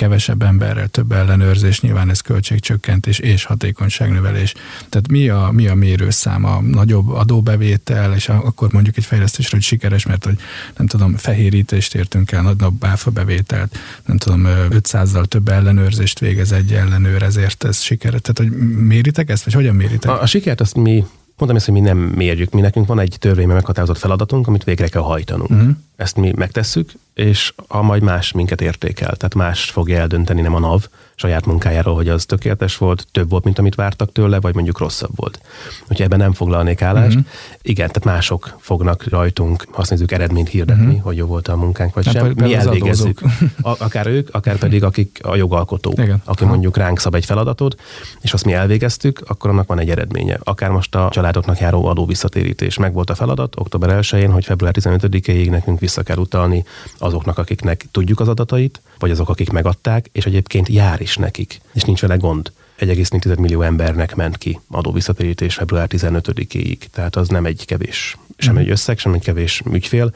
kevesebb emberrel több ellenőrzés, nyilván ez költségcsökkentés és hatékonyságnövelés. Tehát mi a, mi a mérőszám, a nagyobb adóbevétel, és akkor mondjuk egy fejlesztésre, hogy sikeres, mert hogy nem tudom, fehérítést értünk el, nagyobb áfa bevételt, nem tudom, 500-dal több ellenőrzést végez egy ellenőr, ezért ez sikeres. Tehát, hogy méritek ezt, vagy hogyan méritek? A, a sikert azt mi Mondtam ezt, hogy mi nem mérjük. Mi nekünk van egy törvényben meghatározott feladatunk, amit végre kell hajtanunk. Uh-huh. Ezt mi megtesszük, és a majd más minket értékel. Tehát más fogja eldönteni, nem a NAV saját munkájáról, hogy az tökéletes volt, több volt, mint amit vártak tőle, vagy mondjuk rosszabb volt. Úgyhogy ebben nem foglalnék állást. Uh-huh. Igen, tehát mások fognak rajtunk, azt nézzük, eredményt hirdetni, uh-huh. hogy jó volt a munkánk, vagy sem. Mi elvégezzük. (laughs) akár ők, akár pedig akik a jogalkotók, Igen. aki mondjuk ránk szab egy feladatot, és azt mi elvégeztük, akkor annak van egy eredménye. Akár most a családoknak járó adóvisszatérítés. Meg volt a feladat október 1-én, hogy február 15-ig nekünk vissza kell utalni azoknak, akiknek tudjuk az adatait, vagy azok, akik megadták, és egyébként jár is nekik, és nincs vele gond. 1,4 millió embernek ment ki adóvisszatérítés február 15-éig, tehát az nem egy kevés, sem egy összeg, sem egy kevés ügyfél.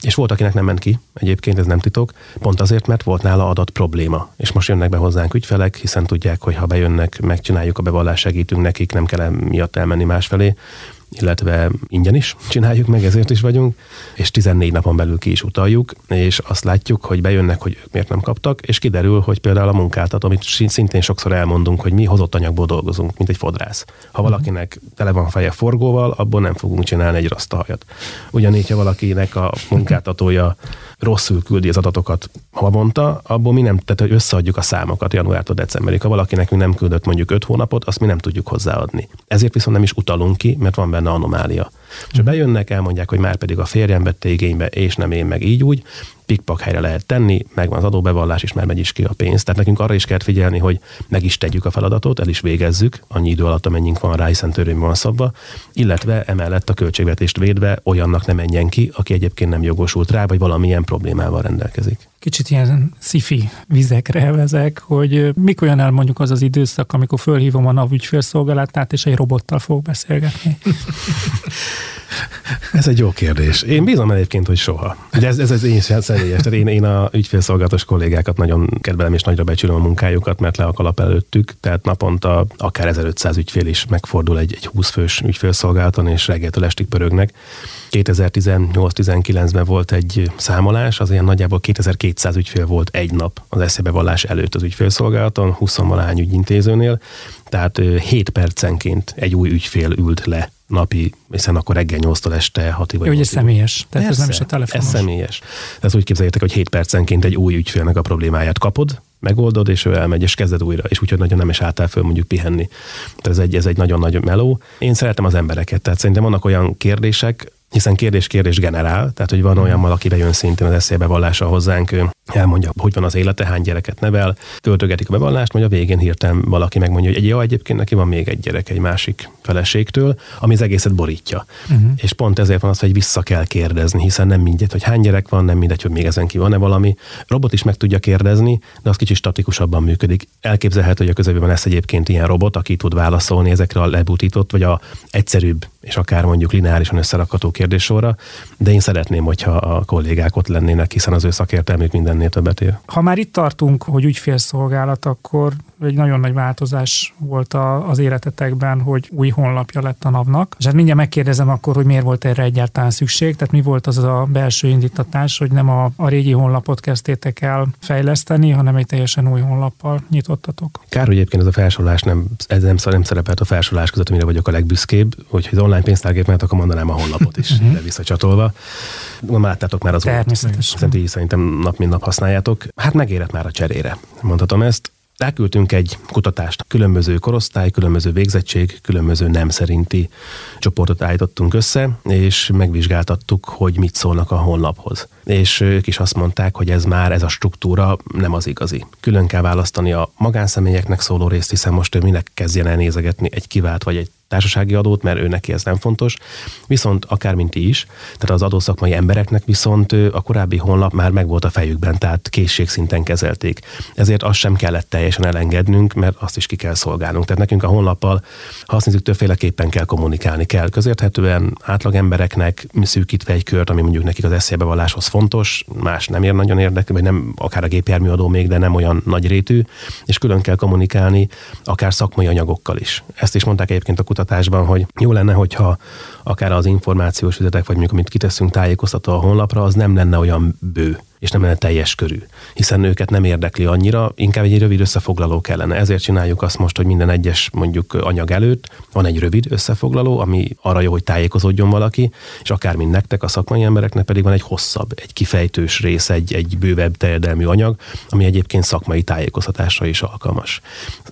És volt, akinek nem ment ki, egyébként ez nem titok, pont azért, mert volt nála adat probléma. És most jönnek be hozzánk ügyfelek, hiszen tudják, hogy ha bejönnek, megcsináljuk a bevallás, segítünk nekik, nem kell miatt elmenni másfelé, illetve ingyen is csináljuk meg, ezért is vagyunk, és 14 napon belül ki is utaljuk, és azt látjuk, hogy bejönnek, hogy ők miért nem kaptak, és kiderül, hogy például a munkáltató, amit szintén sokszor elmondunk, hogy mi hozott anyagból dolgozunk, mint egy fodrász. Ha mhm. valakinek tele van feje forgóval, abból nem fogunk csinálni egy rasztahajat. Ugyanígy, ha valakinek a munkáltatója rosszul küldi az adatokat havonta, abból mi nem, tehát hogy összeadjuk a számokat januártól decemberig. Ha valaki nekünk nem küldött mondjuk öt hónapot, azt mi nem tudjuk hozzáadni. Ezért viszont nem is utalunk ki, mert van benne anomália. És ha bejönnek, elmondják, hogy már pedig a férjem vette igénybe, és nem én meg így úgy, pikpak helyre lehet tenni, megvan az adóbevallás, és már megy is ki a pénz. Tehát nekünk arra is kell figyelni, hogy meg is tegyük a feladatot, el is végezzük, annyi idő alatt, amennyink van rá, hiszen törvényben van szabva, illetve emellett a költségvetést védve olyannak nem menjen ki, aki egyébként nem jogosult rá, vagy valamilyen problémával rendelkezik. Kicsit ilyen szifi vizekre vezek, hogy mikor jön el mondjuk az az időszak, amikor fölhívom a NAV ügyfélszolgálatát, és egy robottal fog beszélgetni. (laughs) Ez egy jó kérdés. Én bízom egyébként, hogy soha. De ez, ez az én személyes. Tehát én, én a ügyfélszolgálatos kollégákat nagyon kedvelem és nagyra becsülöm a munkájukat, mert le a kalap előttük. Tehát naponta akár 1500 ügyfél is megfordul egy, egy 20 fős ügyfélszolgálaton, és reggeltől estig pörögnek. 2018-19-ben volt egy számolás, az ilyen nagyjából 2200 ügyfél volt egy nap az eszébevallás előtt az ügyfélszolgálaton, 20 valány ügyintézőnél, tehát 7 percenként egy új ügyfél ült le napi, hiszen akkor reggel 8-tól este 6 vagy Jó, hogy ez személyes, tehát Persze, ez nem is a telefonos. Ez személyes. Tehát úgy képzeljétek, hogy 7 percenként egy új ügyfélnek a problémáját kapod, megoldod, és ő elmegy, és kezded újra, és úgyhogy nagyon nem is álltál föl mondjuk pihenni. Tehát ez egy, ez egy nagyon nagy meló. Én szeretem az embereket, tehát szerintem vannak olyan kérdések, hiszen kérdés-kérdés generál, tehát hogy van olyan valaki bejön szintén az eszébe vallása hozzánk, ő elmondja, hogy van az élete, hány gyereket nevel, töltögetik a bevallást, majd a végén hirtelen valaki megmondja, hogy egy jó, egyébként neki van még egy gyerek egy másik feleségtől, ami az egészet borítja. Uh-huh. És pont ezért van az, hogy vissza kell kérdezni, hiszen nem mindegy, hogy hány gyerek van, nem mindegy, hogy még ezen ki van-e valami. Robot is meg tudja kérdezni, de az kicsit statikusabban működik. Elképzelhető, hogy a közelben lesz egyébként ilyen robot, aki tud válaszolni ezekre a lebutított, vagy a egyszerűbb és akár mondjuk lineárisan összerakható kérdéssorra, de én szeretném, hogyha a kollégák ott lennének, hiszen az ő szakértelmük mindennél többet ér. Ha már itt tartunk, hogy ügyfélszolgálat, akkor egy nagyon nagy változás volt a, az életetekben, hogy új honlapja lett a NAV-nak. És hát mindjárt megkérdezem akkor, hogy miért volt erre egyáltalán szükség, tehát mi volt az a belső indítatás, hogy nem a, a régi honlapot kezdtétek el fejleszteni, hanem egy teljesen új honlappal nyitottatok. Kár, hogy egyébként ez a felsorolás nem, ez nem, nem szerepelt a felsorolás között, amire vagyok a legbüszkébb, hogy az online pénztárgép mert akkor mondanám a honlapot is, de mhm. visszacsatolva. Láttátok már az Természetesen. Szerintem nap mint nap használjátok. Hát megérett már a cserére, mondhatom ezt. Elküldtünk egy kutatást. Különböző korosztály, különböző végzettség, különböző nem szerinti csoportot állítottunk össze, és megvizsgáltattuk, hogy mit szólnak a honlaphoz. És ők is azt mondták, hogy ez már, ez a struktúra nem az igazi. Külön kell választani a magánszemélyeknek szóló részt, hiszen most ő minek kezdjen el nézegetni egy kivált vagy egy társasági adót, mert ő neki ez nem fontos. Viszont akár mint is, tehát az adószakmai embereknek viszont a korábbi honlap már megvolt a fejükben, tehát készségszinten kezelték. Ezért azt sem kellett teljesen elengednünk, mert azt is ki kell szolgálnunk. Tehát nekünk a honlappal, ha azt nézzük, többféleképpen kell kommunikálni kell. Közérthetően átlag embereknek szűkítve egy kört, ami mondjuk nekik az eszélybevalláshoz fontos, más nem ér nagyon érdekel, vagy nem akár a gépjárműadó még, de nem olyan nagy rétű, és külön kell kommunikálni akár szakmai anyagokkal is. Ezt is mondták egyébként a kutatások kutatásban, hogy jó lenne, hogyha akár az információs üzetek, vagy mondjuk amit kiteszünk tájékoztató a honlapra, az nem lenne olyan bő és nem lenne teljes körű, hiszen őket nem érdekli annyira, inkább egy rövid összefoglaló kellene. Ezért csináljuk azt most, hogy minden egyes mondjuk anyag előtt van egy rövid összefoglaló, ami arra jó, hogy tájékozódjon valaki, és akár mint nektek, a szakmai embereknek pedig van egy hosszabb, egy kifejtős rész, egy, egy bővebb terjedelmű anyag, ami egyébként szakmai tájékoztatásra is alkalmas.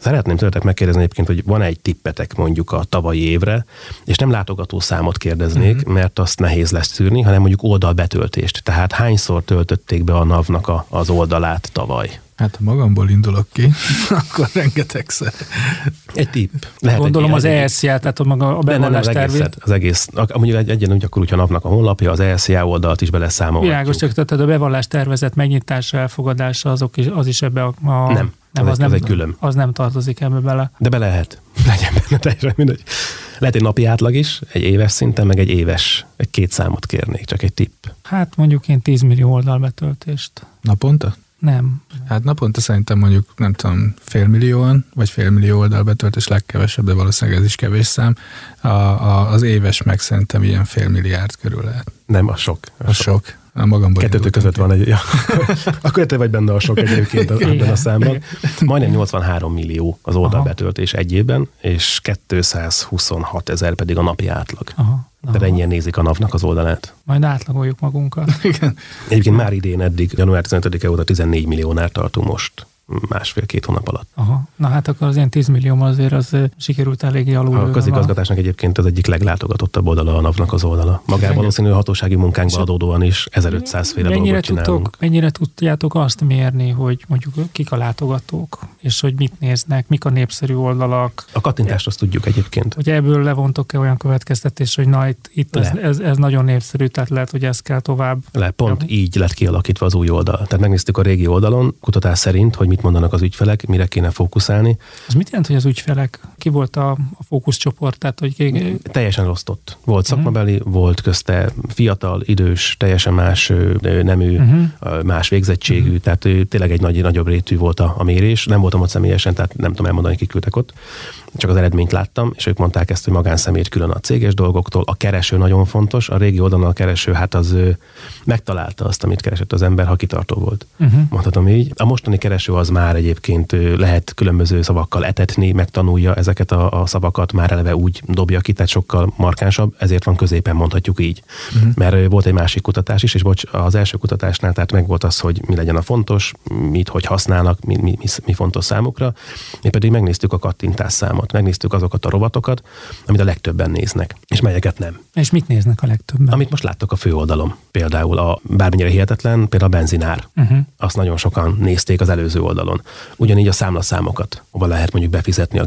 Szeretném tőletek megkérdezni egyébként, hogy van egy tippetek mondjuk a tavalyi évre, és nem látogató számot kérdeznék, mm-hmm. mert azt nehéz lesz szűrni, hanem mondjuk oldalbetöltést. Tehát hányszor töltötték be a NAV-nak a, az oldalát tavaly? Hát ha magamból indulok ki, (laughs) akkor rengetegszer. Egy tipp. Lehet Gondolom egy, az ESZIA, tehát a maga a bevallás az, egészet, az egész, amúgy egy, egyen úgy akkor, hogyha napnak a honlapja, az ESZIA oldalt is beleszámolhatjuk. Világos, csak tehát a bevallás tervezet megnyitása, elfogadása, azok is, az is ebbe a, a nem. Nem, az, az, nem, egy külön. az nem tartozik ebbe bele. De be lehet. (laughs) Legyen benne teljesen mindegy. Lehet egy napi átlag is, egy éves szinten, meg egy éves, egy két számot kérnék, csak egy tipp. Hát mondjuk én 10 millió oldalbetöltést. Naponta? Nem. Hát naponta szerintem mondjuk, nem tudom, félmillióan, vagy félmillió oldal betöltés legkevesebb, de valószínűleg ez is kevés szám. A, a, az éves meg szerintem ilyen félmilliárd körül lehet. Nem, a sok. A, a sok. sok. A magamban Kettőtök között van egy... Ja. (laughs) Akkor te vagy benne a sok egyébként ebben a számban. Majdnem 83 millió az oldalbetöltés egy évben, és 226 ezer pedig a napi átlag. Aha. De ennyien nézik a napnak az oldalát. Majd átlagoljuk magunkat. Igen. Egyébként már idén eddig, január 15-e óta 14 milliónál tartunk most másfél-két hónap alatt. Aha. Na hát akkor az ilyen 10 millió azért az sikerült eléggé alul. A közigazgatásnak egyébként az egyik leglátogatottabb oldala a NAV-nak az oldala. Magában valószínű a hatósági munkánkban adódóan is 1500 féle mennyire dolgot tudtok, csinálunk. mennyire tudjátok azt mérni, hogy mondjuk kik a látogatók, és hogy mit néznek, mik a népszerű oldalak, A kattintást azt tudjuk egyébként. hogy ebből levontok-e olyan következtetés, hogy na itt, itt ez, ez, ez, nagyon népszerű, tehát lehet, hogy ezt kell tovább. Le, pont Ja. így lett kialakítva az új oldal. Tehát megnéztük a régi oldalon, kutatás szerint, hogy mit mondanak az ügyfelek, mire kéne fókuszálni. Ez mit jelent, hogy az ügyfelek, ki volt a, a fókuszcsoport, tehát hogy ki, Teljesen osztott. Volt Mhm. szakmabeli, volt közte fiatal, idős, teljesen más nemű, ö, más végzettségű, tehát ö, tényleg egy nagy, nagyobb rétű volt a, a mérés. Nem voltam ott személyesen, tehát nem tudom elmondani, kik ültek ott. Csak az eredményt láttam, és ők mondták ezt, hogy magánszemélyt külön a céges dolgoktól. A kereső nagyon fontos, a régi oldalon a kereső, hát az ö, megtalálta azt, amit keresett az ember, ha kitartó volt. uh-huh. Mondhatom így. A mostani kereső az már egyébként lehet különböző szavakkal etetni, megtanulja ezeket a, a szavakat, már eleve úgy dobja ki, tehát sokkal markánsabb, ezért van középen, mondhatjuk így. Uh-huh. Mert volt egy másik kutatás is, és bocs, az első kutatásnál tehát meg volt az, hogy mi legyen a fontos, mit, hogy használnak, mi, mi, mi, mi fontos számukra. Mi pedig megnéztük a kattintás számot, megnéztük azokat a rovatokat, amit a legtöbben néznek, és melyeket nem. És mit néznek a legtöbben? Amit most láttok a főoldalon. Például a bármennyire hihetetlen, például a benzinár. Uh-huh. Azt nagyon sokan nézték az előző oldalon. Ugyanígy a számlaszámokat, ahol lehet mondjuk befizetni a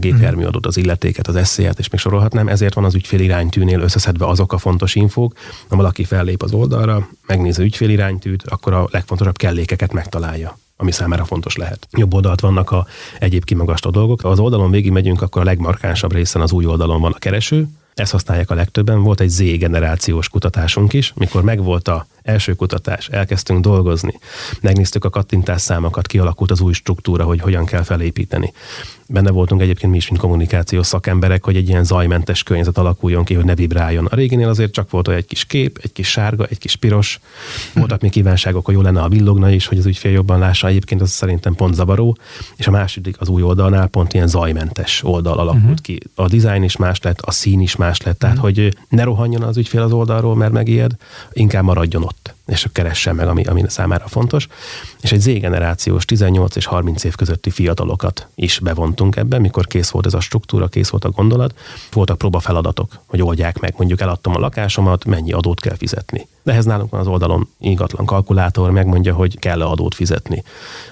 gépjárműadót, az illetéket, az eszélyet, és még sorolhatnám. Ezért van az ügyfél iránytűnél összeszedve azok a fontos infók, ha valaki fellép az oldalra, megnézi az ügyfél iránytűt, akkor a legfontosabb kellékeket megtalálja ami számára fontos lehet. Jobb oldalt vannak a egyéb kimagasló dolgok. Ha az oldalon végig megyünk, akkor a legmarkánsabb részen az új oldalon van a kereső, ezt használják a legtöbben. Volt egy Z generációs kutatásunk is, mikor megvolt a első kutatás, elkezdtünk dolgozni, megnéztük a kattintás számokat, kialakult az új struktúra, hogy hogyan kell felépíteni. Benne voltunk egyébként mi is, mint kommunikációs szakemberek, hogy egy ilyen zajmentes környezet alakuljon ki, hogy ne vibráljon. A réginél azért csak volt egy kis kép, egy kis sárga, egy kis piros. Voltak még kívánságok, hogy jó lenne a villogna is, hogy az ügyfél jobban lássa. Egyébként az szerintem pont zavaró. És a második az új oldalnál pont ilyen zajmentes oldal alakult uh-huh. ki. A dizájn is más lett, a szín is más lett, tehát uh-huh. hogy ne rohanjon az ügyfél az oldalról, mert megijed, inkább maradjon ott és keressen meg, ami, ami számára fontos. És egy Z-generációs 18 és 30 év közötti fiatalokat is bevontunk ebbe, mikor kész volt ez a struktúra, kész volt a gondolat. Voltak próbafeladatok, hogy oldják meg, mondjuk eladtam a lakásomat, mennyi adót kell fizetni. De ehhez nálunk van az oldalon ingatlan kalkulátor, megmondja, hogy kell -e adót fizetni.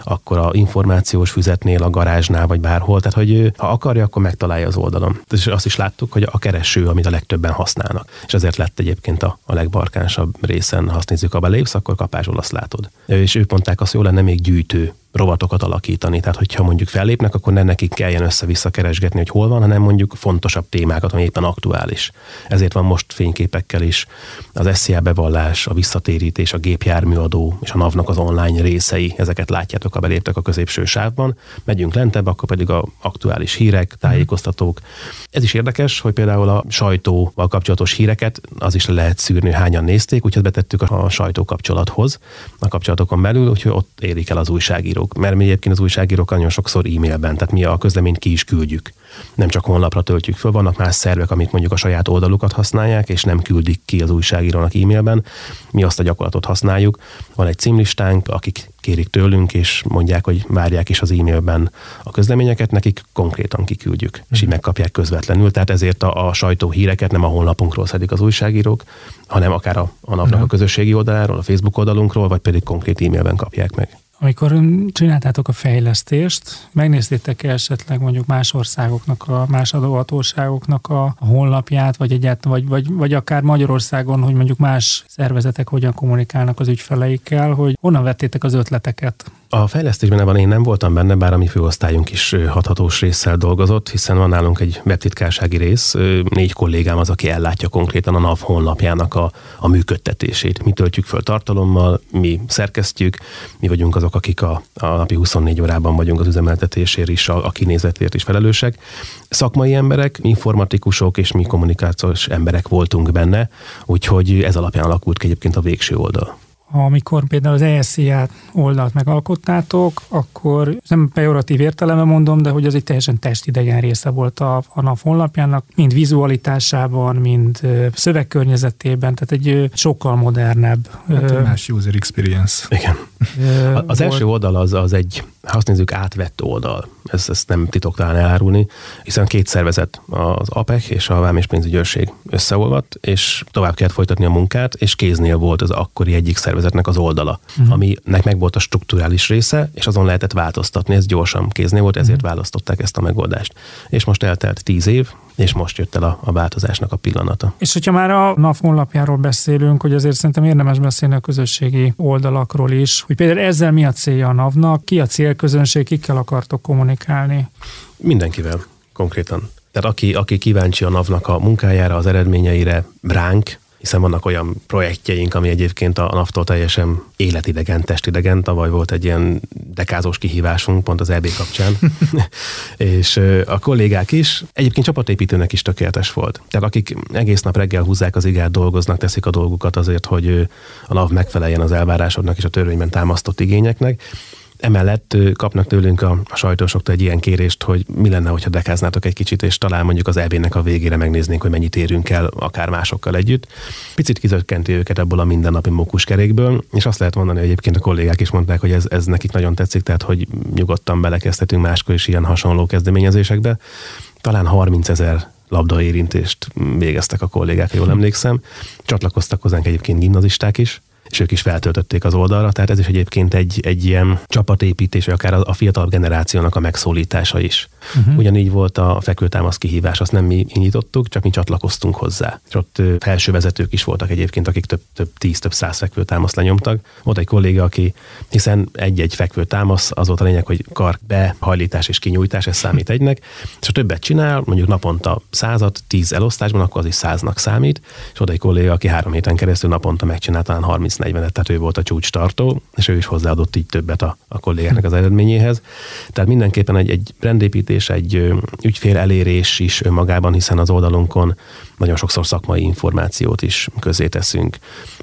Akkor a információs füzetnél, a garázsnál, vagy bárhol, tehát hogy ha akarja, akkor megtalálja az oldalon. És azt is láttuk, hogy a kereső, amit a legtöbben használnak. És ezért lett egyébként a, a legbarkánsabb részen, ha azt nézzük, ha belépsz, akkor kapásból azt látod. És ők mondták azt, hogy jó lenne még gyűjtő rovatokat alakítani. Tehát, hogyha mondjuk fellépnek, akkor ne nekik kelljen össze-vissza keresgetni, hogy hol van, hanem mondjuk fontosabb témákat, ami éppen aktuális. Ezért van most fényképekkel is az SZIA bevallás, a visszatérítés, a gépjárműadó és a NAV-nak az online részei. Ezeket látjátok, ha beléptek a középső sávban. Megyünk lentebb, akkor pedig a aktuális hírek, tájékoztatók. Ez is érdekes, hogy például a sajtóval kapcsolatos híreket az is le lehet szűrni, hányan nézték, úgyhogy betettük a sajtó kapcsolathoz, a kapcsolatokon belül, úgyhogy ott érik el az újságíró újságírók, mert mi egyébként az újságírók nagyon sokszor e-mailben, tehát mi a közleményt ki is küldjük. Nem csak honlapra töltjük föl, vannak más szervek, amik mondjuk a saját oldalukat használják, és nem küldik ki az újságírónak e-mailben. Mi azt a gyakorlatot használjuk. Van egy címlistánk, akik kérik tőlünk, és mondják, hogy várják is az e-mailben a közleményeket, nekik konkrétan kiküldjük, mm. és így megkapják közvetlenül. Tehát ezért a, a sajtó híreket nem a honlapunkról szedik az újságírók, hanem akár a, a napnak a közösségi oldaláról, a Facebook oldalunkról, vagy pedig konkrét e-mailben kapják meg. Amikor csináltátok a fejlesztést, megnéztétek esetleg mondjuk más országoknak, a más adóhatóságoknak a honlapját, vagy egyáltalán, vagy, vagy, vagy akár Magyarországon, hogy mondjuk más szervezetek hogyan kommunikálnak az ügyfeleikkel, hogy honnan vettétek az ötleteket? A fejlesztésben van, én nem voltam benne, bár a mi főosztályunk is hathatós résszel dolgozott, hiszen van nálunk egy webtitkársági rész, négy kollégám az, aki ellátja konkrétan a NAV honlapjának a, a működtetését. Mi töltjük föl tartalommal, mi szerkesztjük, mi vagyunk azok, akik a, a napi 24 órában vagyunk az üzemeltetésért is, a, a kinézetért is felelősek. Szakmai emberek, informatikusok és mi kommunikációs emberek voltunk benne, úgyhogy ez alapján alakult ki egyébként a végső oldal amikor például az ESZIA oldalt megalkottátok, akkor nem pejoratív értelemben mondom, de hogy az egy teljesen testidegen része volt a, a NAV honlapjának, mind vizualitásában, mind szövegkörnyezetében, tehát egy sokkal modernebb. Hát más user experience. Igen. Az első oldal az, az egy, ha azt nézzük, átvett oldal. Ez, ezt nem titok talán elárulni, hiszen két szervezet, az APEC és a Vám és Pénzügyőrség összeolvadt, és tovább kellett folytatni a munkát, és kéznél volt az akkori egyik szervezetnek az oldala, uh-huh. aminek meg volt a strukturális része, és azon lehetett változtatni. Ez gyorsan kéznél volt, ezért uh-huh. választották ezt a megoldást. És most eltelt tíz év, és most jött el a, a változásnak a pillanata. És hogyha már a NAV honlapjáról beszélünk, hogy azért szerintem érdemes beszélni a közösségi oldalakról is, hogy például ezzel mi a célja a NAV-nak, ki a célközönség, kikkel akartok kommunikálni? Mindenkivel konkrétan. Tehát aki, aki kíváncsi a NAV-nak a munkájára, az eredményeire, ránk, hiszen vannak olyan projektjeink, ami egyébként a NAV-tól teljesen életidegen, testidegen. Tavaly volt egy ilyen dekázós kihívásunk pont az EB kapcsán, (laughs) és a kollégák is, egyébként csapatépítőnek is tökéletes volt. Tehát akik egész nap reggel húzzák az igát, dolgoznak, teszik a dolgukat azért, hogy a NAV megfeleljen az elvárásoknak és a törvényben támasztott igényeknek, Emellett kapnak tőlünk a, a sajtósoktól egy ilyen kérést, hogy mi lenne, hogyha dekáznátok egy kicsit, és talán mondjuk az EB-nek a végére megnéznénk, hogy mennyit érünk el akár másokkal együtt. Picit kizökkenti őket ebből a mindennapi mókuskerékből, és azt lehet mondani, hogy egyébként a kollégák is mondták, hogy ez, ez nekik nagyon tetszik, tehát hogy nyugodtan belekezdhetünk máskor is ilyen hasonló kezdeményezésekbe. Talán 30 ezer labdaérintést végeztek a kollégák, jól emlékszem. Csatlakoztak hozzánk egyébként gimnazisták is, és ők is feltöltötték az oldalra, tehát ez is egyébként egy, egy ilyen csapatépítés, vagy akár a, a fiatal generációnak a megszólítása is. Uh-huh. Ugyanígy volt a fekvőtámasz kihívás, azt nem mi nyitottuk, csak mi csatlakoztunk hozzá. És ott felső vezetők is voltak egyébként, akik több, több tíz, több száz fekvőtámaszt lenyomtak. Volt egy kolléga, aki, hiszen egy-egy fekvőtámasz, az volt a lényeg, hogy kar behajlítás és kinyújtás, ez számít egynek, és ha többet csinál, mondjuk naponta százat, tíz elosztásban, akkor az is száznak számít, és oda egy kolléga, aki három héten keresztül naponta megcsinált talán 30 40 tehát ő volt a csúcs tartó, és ő is hozzáadott így többet a, a kollégáknak az eredményéhez. Tehát mindenképpen egy, egy rendépítés, egy ügyfél elérés is önmagában, hiszen az oldalunkon nagyon sokszor szakmai információt is közé teszünk.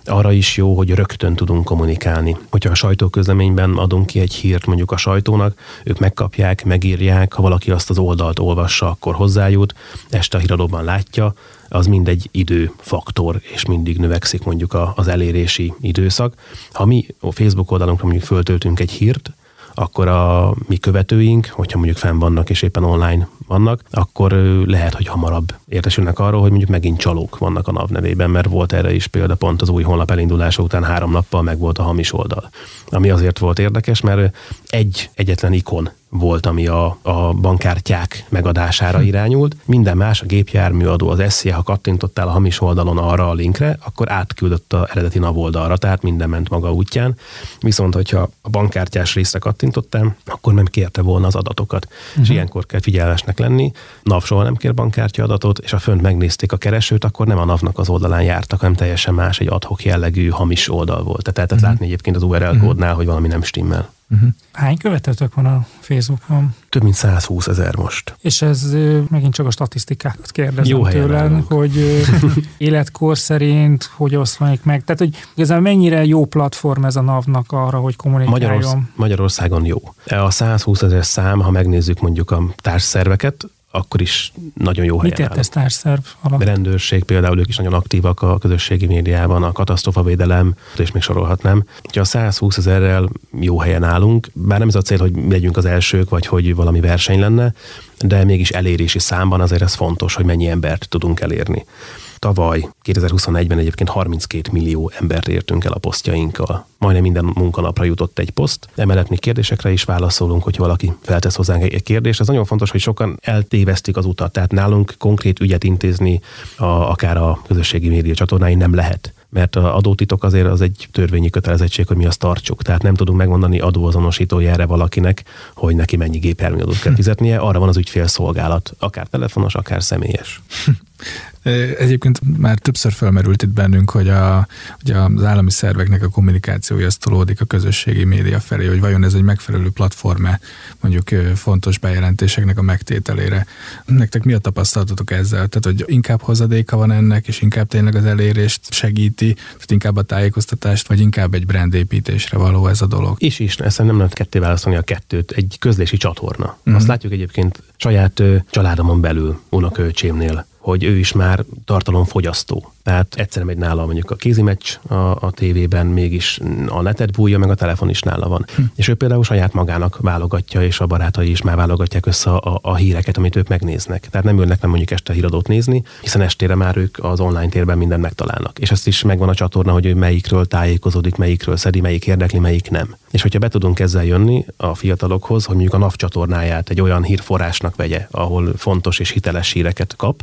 Arra is jó, hogy rögtön tudunk kommunikálni. Hogyha a sajtóközleményben adunk ki egy hírt mondjuk a sajtónak, ők megkapják, megírják, ha valaki azt az oldalt olvassa, akkor hozzájut, este a híradóban látja, az mindegy időfaktor, és mindig növekszik mondjuk az elérési időszak. Ha mi a Facebook oldalunkra mondjuk föltöltünk egy hírt, akkor a mi követőink, hogyha mondjuk fenn vannak és éppen online vannak, akkor lehet, hogy hamarabb értesülnek arról, hogy mondjuk megint csalók vannak a NAV nevében, mert volt erre is példa pont az új honlap elindulása után három nappal meg volt a hamis oldal. Ami azért volt érdekes, mert egy egyetlen ikon volt, ami a, a bankkártyák megadására hm. irányult. Minden más, a gépjárműadó, az SZIA, ha kattintottál a hamis oldalon arra a linkre, akkor átküldött a eredeti NAV oldalra, tehát minden ment maga útján. Viszont, hogyha a bankkártyás részre kattintottál, akkor nem kérte volna az adatokat. Uh-huh. És hm. ilyenkor kell figyelmesnek lenni. NAV soha nem kér bankkártya adatot, és ha fönt megnézték a keresőt, akkor nem a NAV-nak az oldalán jártak, hanem teljesen más, egy adhok jellegű hamis oldal volt. Tehát lehetett uh-huh. látni egyébként az URL kódnál, hogy valami nem stimmel. Uh-huh. Hány követőtök van a Facebookon? Több mint 120 ezer most. És ez megint csak a statisztikákat kérdezem Jó tőlen, hogy (laughs) életkor szerint hogy oszlanik meg. Tehát, hogy igazából mennyire jó platform ez a NAV-nak arra, hogy kommunikáljon? Magyarorsz- Magyarországon jó. A 120 ezer szám, ha megnézzük mondjuk a társszerveket, akkor is nagyon jó helyen Mit értesz társszerv alatt? Rendőrség például, ők is nagyon aktívak a közösségi médiában, a katasztrofavédelem, és még sorolhatnám. Ha a 120 ezerrel jó helyen állunk, bár nem ez a cél, hogy mi legyünk az elsők, vagy hogy valami verseny lenne, de mégis elérési számban azért ez fontos, hogy mennyi embert tudunk elérni. Tavaly, 2021-ben egyébként 32 millió embert értünk el a posztjainkkal. Majdnem minden munkanapra jutott egy poszt. Emellett mi kérdésekre is válaszolunk, hogy valaki feltesz hozzánk egy kérdést. Ez nagyon fontos, hogy sokan eltévesztik az utat. Tehát nálunk konkrét ügyet intézni a, akár a közösségi média csatornáin nem lehet mert a adótitok azért az egy törvényi kötelezettség, hogy mi azt tartsuk. Tehát nem tudunk megmondani adóazonosító jelre valakinek, hogy neki mennyi gépjárműadót kell fizetnie, arra van az ügyfélszolgálat, akár telefonos, akár személyes. (laughs) Egyébként már többször felmerült itt bennünk, hogy, a, hogy az állami szerveknek a kommunikációja az tolódik a közösségi média felé, hogy vajon ez egy megfelelő platforme mondjuk fontos bejelentéseknek a megtételére. Nektek mi a tapasztalatotok ezzel? Tehát, hogy inkább hozadéka van ennek, és inkább tényleg az elérést segíti, tehát inkább a tájékoztatást, vagy inkább egy brandépítésre való ez a dolog? És is, ezt nem lehet ketté választani a kettőt. Egy közlési csatorna. Mm-hmm. Azt látjuk egyébként saját családomon belül, unokölcsémnél, hogy ő is már tartalomfogyasztó. Tehát egyszer megy nála mondjuk a kézimeccs a, a tévében, mégis a netet bújja, meg a telefon is nála van. Hm. És ő például saját magának válogatja, és a barátai is már válogatják össze a, a, híreket, amit ők megnéznek. Tehát nem ülnek nem mondjuk este a híradót nézni, hiszen estére már ők az online térben mindent megtalálnak. És ezt is megvan a csatorna, hogy ő melyikről tájékozódik, melyikről szedi, melyik érdekli, melyik nem. És hogyha be tudunk ezzel jönni a fiatalokhoz, hogy mondjuk a NAV csatornáját egy olyan hírforrásnak vegye, ahol fontos és hiteles híreket kap,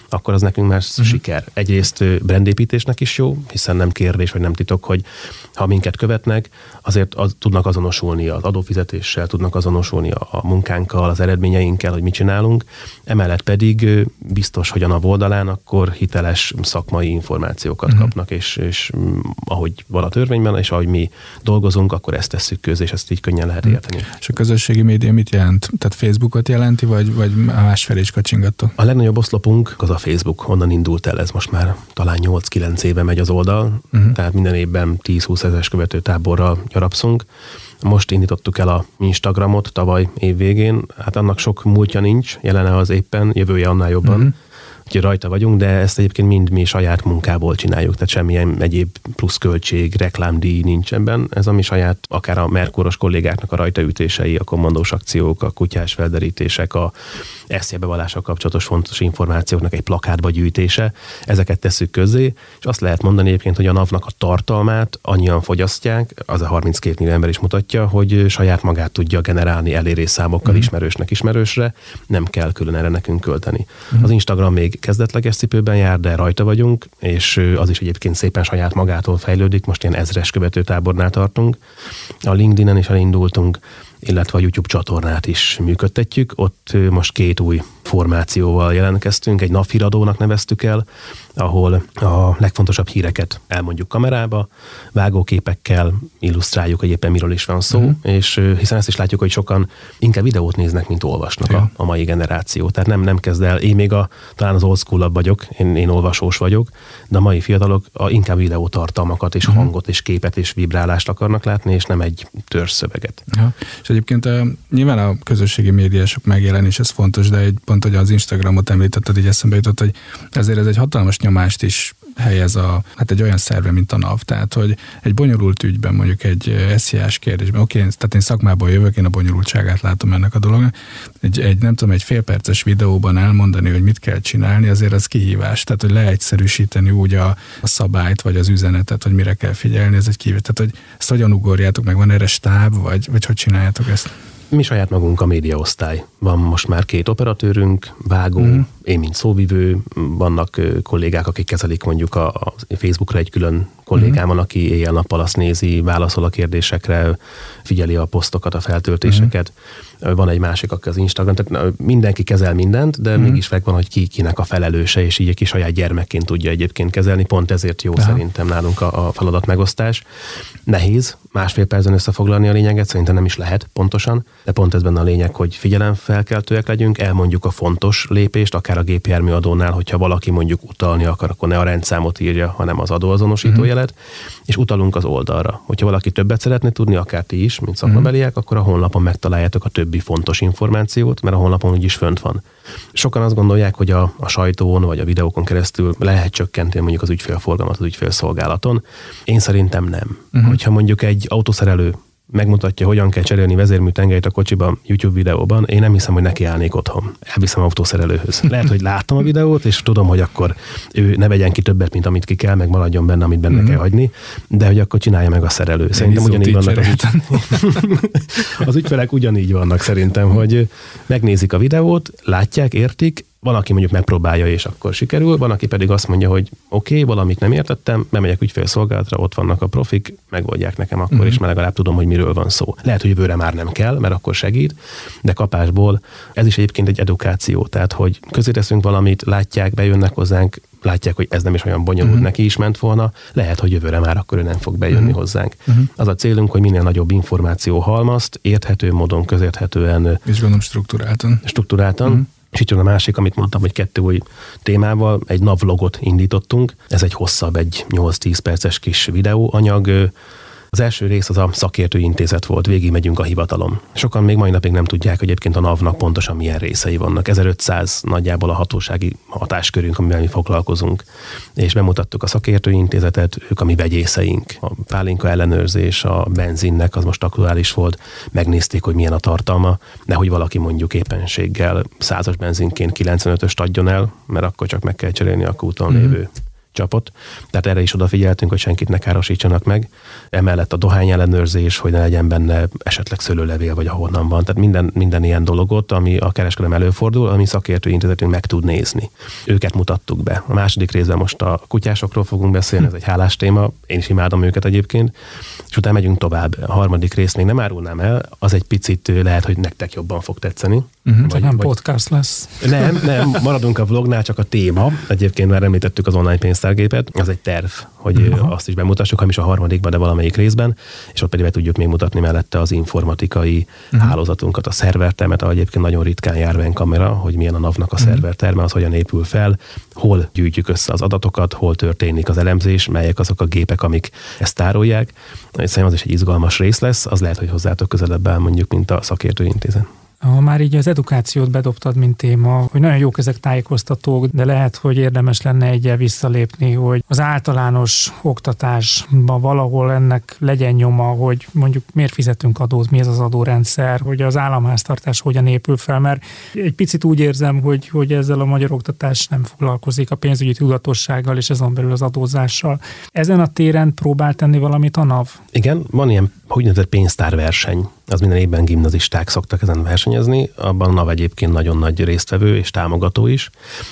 akkor az nekünk már uh-huh. siker. Egyrészt brandépítésnek is jó, hiszen nem kérdés, vagy nem titok, hogy ha minket követnek, azért az, tudnak azonosulni az adófizetéssel, tudnak azonosulni a, a munkánkkal, az eredményeinkkel, hogy mit csinálunk. Emellett pedig biztos, hogy a NAV oldalán akkor hiteles szakmai információkat uh-huh. kapnak, és, és ahogy van a törvényben, és ahogy mi dolgozunk, akkor ezt tesszük közé, és ezt így könnyen lehet uh-huh. érteni. És a közösségi média mit jelent? Tehát Facebookot jelenti, vagy, vagy másfelé is kacsingattok? A legnagyobb oszlopunk az a Facebook, onnan indult el, ez most már talán 8-9 éve megy az oldal, uh-huh. tehát minden évben 10-20 ezeres követő táborral gyarapszunk. Most indítottuk el a Instagramot tavaly év végén, hát annak sok múltja nincs, jelene az éppen, jövője annál jobban. Uh-huh rajta vagyunk, de ezt egyébként mind mi saját munkából csináljuk, tehát semmilyen egyéb pluszköltség, reklámdíj nincs ebben. Ez a mi saját, akár a Merkuros kollégáknak a rajtaütései, a kommandós akciók, a kutyás felderítések, a eszélyebevallással kapcsolatos fontos információknak egy plakátba gyűjtése, ezeket tesszük közzé, és azt lehet mondani egyébként, hogy a NAV-nak a tartalmát annyian fogyasztják, az a 32 millió ember is mutatja, hogy saját magát tudja generálni elérés számokkal mm. ismerősnek ismerősre, nem kell külön erre nekünk költeni. Mm. Az Instagram még kezdetleges cipőben jár, de rajta vagyunk, és az is egyébként szépen saját magától fejlődik, most ilyen ezres követőtábornál tartunk. A LinkedIn-en is elindultunk, illetve a YouTube csatornát is működtetjük. Ott most két új formációval jelentkeztünk, egy naphíradónak neveztük el, ahol a legfontosabb híreket elmondjuk kamerába, vágóképekkel illusztráljuk, hogy éppen miről is van szó, uh-huh. és hiszen ezt is látjuk, hogy sokan inkább videót néznek, mint olvasnak ja. a, a mai generáció. Tehát nem, nem kezd el, én még a, talán az old school vagyok, én, én olvasós vagyok, de a mai fiatalok a, inkább videótartalmakat és uh-huh. hangot és képet és vibrálást akarnak látni, és nem egy törzszöveget. Ja. És egyébként nyilván a közösségi médiások megjelenés, ez fontos, de egy pont, hogy az Instagramot említetted, így eszembe jutott, hogy ezért ez egy hatalmas nyomást is helyez a, hát egy olyan szerve, mint a NAV. Tehát, hogy egy bonyolult ügyben, mondjuk egy SZIA-s kérdésben, oké, tehát én szakmából jövök, én a bonyolultságát látom ennek a dolognak. Egy, egy, nem tudom, egy félperces videóban elmondani, hogy mit kell csinálni, azért az kihívás. Tehát, hogy leegyszerűsíteni úgy a, a szabályt, vagy az üzenetet, hogy mire kell figyelni, ez egy kihívás. Tehát, hogy ezt hogyan ugorjátok meg, van erre stáb, vagy, vagy hogy csináljátok ezt? Mi saját magunk a médiaosztály. Van most már két operatőrünk, vágó, mm. Én mint szóvivő, vannak kollégák, akik kezelik mondjuk a, a Facebookra egy külön kollégám van, aki éjjel-nappal azt nézi, válaszol a kérdésekre, figyeli a posztokat, a feltöltéseket. Uh-huh. Van egy másik, aki az Instagram, tehát mindenki kezel mindent, de uh-huh. mégis megvan, hogy ki kinek a felelőse, és így egy kis saját gyermekként tudja egyébként kezelni. Pont ezért jó uh-huh. szerintem nálunk a, a feladat megosztás. Nehéz másfél percen összefoglalni a lényeget, szerintem nem is lehet pontosan, de pont ez benne a lényeg, hogy figyelemfelkeltőek legyünk, elmondjuk a fontos lépést, akár a gépjárműadónál, hogyha valaki mondjuk utalni akar, akkor ne a rendszámot írja, hanem az adóazonosító uh-huh jelet, és utalunk az oldalra. Hogyha valaki többet szeretne tudni, akár ti is, mint szakmabeliek, akkor a honlapon megtaláljátok a többi fontos információt, mert a honlapon úgyis fönt van. Sokan azt gondolják, hogy a, a sajtón vagy a videókon keresztül lehet csökkenteni mondjuk az ügyfélforgalmat az ügyfélszolgálaton. Én szerintem nem. Uh-huh. Hogyha mondjuk egy autószerelő megmutatja, hogyan kell cserélni vezérmű tengelyt a kocsiban YouTube videóban, én nem hiszem, hogy neki állnék otthon. Elviszem autószerelőhöz. (laughs) Lehet, hogy láttam a videót, és tudom, hogy akkor ő ne vegyen ki többet, mint amit ki kell, meg maradjon benne, amit benne mm-hmm. kell hagyni, de hogy akkor csinálja meg a szerelő. Szerintem ugyanígy vannak az, ügy... (laughs) az ügyfelek ugyanígy vannak szerintem, hogy megnézik a videót, látják, értik, van, aki mondjuk megpróbálja, és akkor sikerül, van, aki pedig azt mondja, hogy oké, okay, valamit nem értettem, bemegyek ügyfélszolgálatra, ott vannak a profik, megoldják nekem akkor uh-huh. is, mert legalább tudom, hogy miről van szó. Lehet, hogy jövőre már nem kell, mert akkor segít, de kapásból ez is egyébként egy edukáció, tehát hogy közé teszünk valamit, látják, bejönnek hozzánk, látják, hogy ez nem is olyan bonyolult, uh-huh. neki is ment volna, lehet, hogy jövőre már akkor ő nem fog bejönni uh-huh. hozzánk. Uh-huh. Az a célunk, hogy minél nagyobb információ halmazt, érthető módon, közérthetően. És gondolom struktúráltan. Struktúráltan. Uh-huh és itt jön a másik, amit mondtam, hogy kettő új témával, egy navlogot indítottunk. Ez egy hosszabb, egy 8-10 perces kis videóanyag. Az első rész az a szakértői intézet volt, végig megyünk a hivatalom. Sokan még mai napig nem tudják, hogy egyébként a NAV-nak pontosan milyen részei vannak. 1500 nagyjából a hatósági hatáskörünk, amivel mi foglalkozunk. És bemutattuk a szakértői intézetet, ők a mi vegyészeink. A pálinka ellenőrzés, a benzinnek az most aktuális volt, megnézték, hogy milyen a tartalma, nehogy valaki mondjuk éppenséggel százas benzinként 95-öst adjon el, mert akkor csak meg kell cserélni a kúton mm-hmm. lévő csapot. Tehát erre is odafigyeltünk, hogy senkit ne károsítsanak meg. Emellett a dohány ellenőrzés, hogy ne legyen benne esetleg szőlőlevél, vagy ahonnan van. Tehát minden, minden ilyen dologot, ami a kereskedelem előfordul, ami szakértő intézetünk meg tud nézni. Őket mutattuk be. A második részben most a kutyásokról fogunk beszélni, ez egy hálás téma. Én is imádom őket egyébként. És utána megyünk tovább. A harmadik részt még nem árulnám el, az egy picit lehet, hogy nektek jobban fog tetszeni. Uh-huh, vagy, nem vagy... podcast lesz. Nem, nem, maradunk a vlognál, csak a téma. Egyébként már említettük az online pénztárgépet. Az egy terv, hogy uh-huh. azt is bemutassuk, ha is a harmadikban, de valamelyik részben, és ott pedig be tudjuk még mutatni mellette az informatikai uh-huh. hálózatunkat, a szervertermet, ahol egyébként nagyon ritkán jár kamera, hogy milyen a NAV-nak a uh-huh. szerverterme, az hogyan épül fel, hol gyűjtjük össze az adatokat, hol történik az elemzés, melyek azok a gépek, amik ezt tárolják. Szerintem az is egy izgalmas rész lesz, az lehet, hogy hozzátok közelebb áll mondjuk, mint a szakértőintézet. Ha már így az edukációt bedobtad, mint téma, hogy nagyon jók ezek tájékoztatók, de lehet, hogy érdemes lenne egyel visszalépni, hogy az általános oktatásban valahol ennek legyen nyoma, hogy mondjuk miért fizetünk adót, mi ez az adórendszer, hogy az államháztartás hogyan épül fel, mert egy picit úgy érzem, hogy, hogy ezzel a magyar oktatás nem foglalkozik a pénzügyi tudatossággal és azon belül az adózással. Ezen a téren próbál tenni valamit a NAV? Igen, van ilyen úgynevezett pénztárverseny az minden évben gimnazisták szoktak ezen versenyezni, abban a NAV egyébként nagyon nagy résztvevő és támogató is.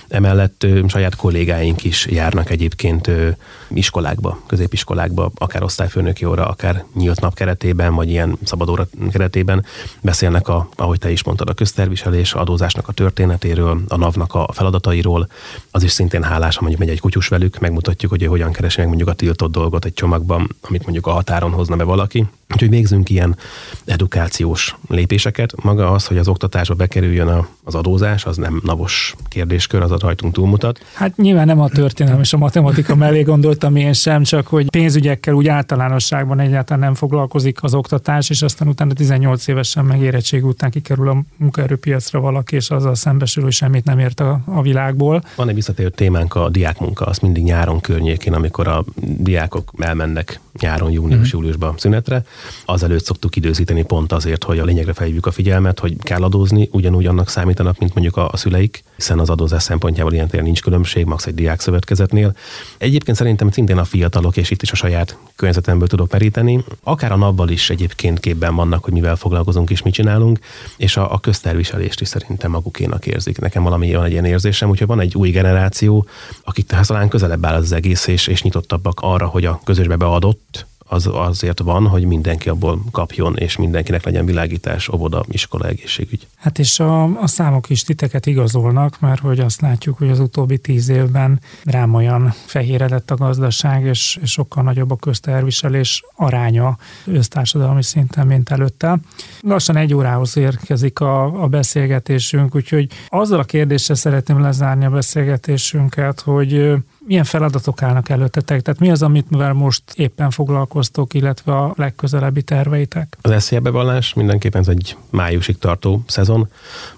Emellett ö, saját kollégáink is járnak egyébként ö, iskolákba, középiskolákba, akár osztályfőnöki óra, akár nyílt nap keretében, vagy ilyen szabadóra keretében beszélnek, a, ahogy te is mondtad, a közterviselés, a adózásnak a történetéről, a NAV-nak a feladatairól. Az is szintén hálás, ha mondjuk megy egy kutyus velük, megmutatjuk, hogy hogyan keresi meg mondjuk a tiltott dolgot egy csomagban, amit mondjuk a határon hozna be valaki. Úgyhogy végzünk ilyen edukációs lépéseket. Maga az, hogy az oktatásba bekerüljön az adózás, az nem navos kérdéskör, az a rajtunk túlmutat. Hát nyilván nem a történelem és a matematika mellé gondoltam én sem, csak hogy pénzügyekkel úgy általánosságban egyáltalán nem foglalkozik az oktatás, és aztán utána 18 évesen megérettség után kikerül a munkaerőpiacra valaki, és azzal szembesül, hogy semmit nem ért a, a világból. Van egy visszatérő témánk a diákmunka, az mindig nyáron környékén, amikor a diákok elmennek nyáron, június-júliusban szünetre, azelőtt szoktuk időzíteni pont azért, hogy a lényegre felhívjuk a figyelmet, hogy kell adózni, ugyanúgy annak számítanak, mint mondjuk a, a szüleik, hiszen az adózás szempontjából ilyen tényleg nincs különbség, max egy diák szövetkezetnél. Egyébként szerintem szintén a fiatalok, és itt is a saját környezetemből tudok meríteni, akár a napból is egyébként képben vannak, hogy mivel foglalkozunk és mit csinálunk, és a, a közterviselést is szerintem magukénak érzik. Nekem valami van egy ilyen érzésem, úgyhogy van egy új generáció, akik talán közelebb áll az egész, és, és nyitottabbak arra, hogy a közösbe beadott az azért van, hogy mindenki abból kapjon, és mindenkinek legyen világítás, óvoda, iskola, egészségügy. Hát és a, a számok is titeket igazolnak, mert hogy azt látjuk, hogy az utóbbi tíz évben rám olyan fehéredett a gazdaság, és, és sokkal nagyobb a közterviselés aránya össztársadalmi szinten, mint előtte. Lassan egy órához érkezik a, a beszélgetésünk, úgyhogy azzal a kérdéssel szeretném lezárni a beszélgetésünket, hogy milyen feladatok állnak előttetek? Tehát mi az, amit mivel most éppen foglalkoztok, illetve a legközelebbi terveitek? Az SZIA bevallás mindenképpen ez egy májusig tartó szezon.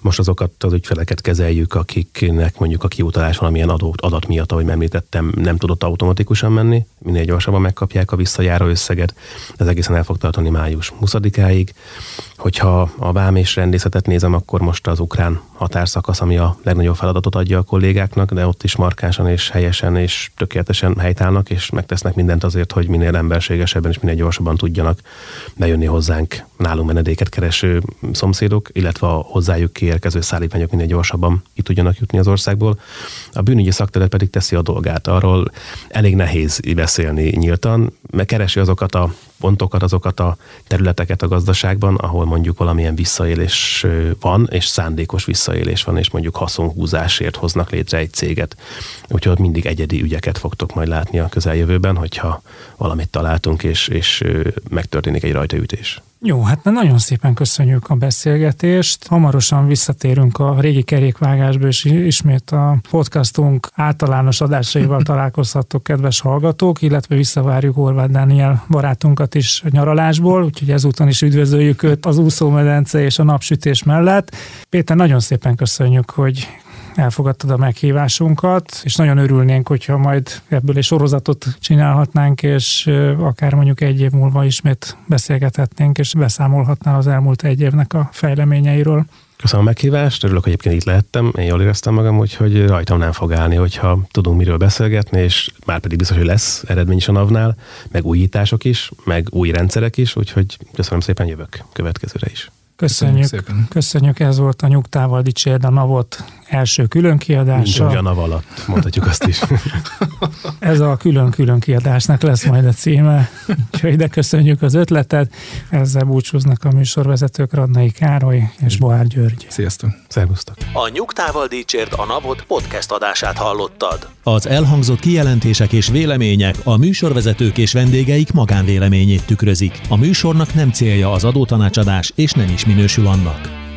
Most azokat az ügyfeleket kezeljük, akiknek mondjuk a kiutalás valamilyen adó, adat miatt, ahogy említettem, nem tudott automatikusan menni. Minél gyorsabban megkapják a visszajáró összeget. Ez egészen el fog tartani május 20-áig. Hogyha a vám és rendészetet nézem, akkor most az ukrán határszakasz, ami a legnagyobb feladatot adja a kollégáknak, de ott is markánsan és helyesen és tökéletesen helytállnak, és megtesznek mindent azért, hogy minél emberségesebben és minél gyorsabban tudjanak bejönni hozzánk nálunk menedéket kereső szomszédok, illetve a hozzájuk kiérkező szállítmányok minél gyorsabban ki tudjanak jutni az országból. A bűnügyi szakterület pedig teszi a dolgát. Arról elég nehéz beszélni nyíltan, mert keresi azokat a pontokat, azokat a területeket a gazdaságban, ahol mondjuk valamilyen visszaélés van, és szándékos visszaélés van, és mondjuk haszonhúzásért hoznak létre egy céget. Úgyhogy mindig egyedi ügyeket fogtok majd látni a közeljövőben, hogyha valamit találtunk, és, és megtörténik egy rajtaütés. Jó, hát nagyon szépen köszönjük a beszélgetést. Hamarosan visszatérünk a régi kerékvágásba, és ismét a podcastunk általános adásaival (laughs) találkozhattok, kedves hallgatók, illetve visszavárjuk Horváth Dániel barátunkat is nyaralásból, úgyhogy ezúton is üdvözöljük őt az úszómedence és a napsütés mellett. Péter, nagyon szépen köszönjük, hogy elfogadtad a meghívásunkat, és nagyon örülnénk, hogyha majd ebből egy sorozatot csinálhatnánk, és akár mondjuk egy év múlva ismét beszélgethetnénk, és beszámolhatnál az elmúlt egy évnek a fejleményeiről. Köszönöm a meghívást, örülök, hogy egyébként itt lehettem. Én jól éreztem magam, úgyhogy rajtam nem fog állni, hogyha tudunk miről beszélgetni, és már pedig biztos, hogy lesz eredmény is a NAV-nál, meg újítások is, meg új rendszerek is, úgyhogy köszönöm szépen, jövök következőre is. Köszönjük, köszönjük, szépen. köszönjük, ez volt a Nyugtával Dicsérd a Navot első külön kiadása. Nincs a NAV alatt, mondhatjuk azt is. (laughs) ez a külön-külön kiadásnak lesz majd a címe, úgyhogy ide köszönjük az ötletet. Ezzel búcsúznak a műsorvezetők Radnai Károly és Boár György. Sziasztok! Szervusztok! A Nyugtával Dicsérd a Navot podcast adását hallottad. Az elhangzott kijelentések és vélemények a műsorvezetők és vendégeik magánvéleményét tükrözik. A műsornak nem célja az adótanácsadás, és nem is minősül annak.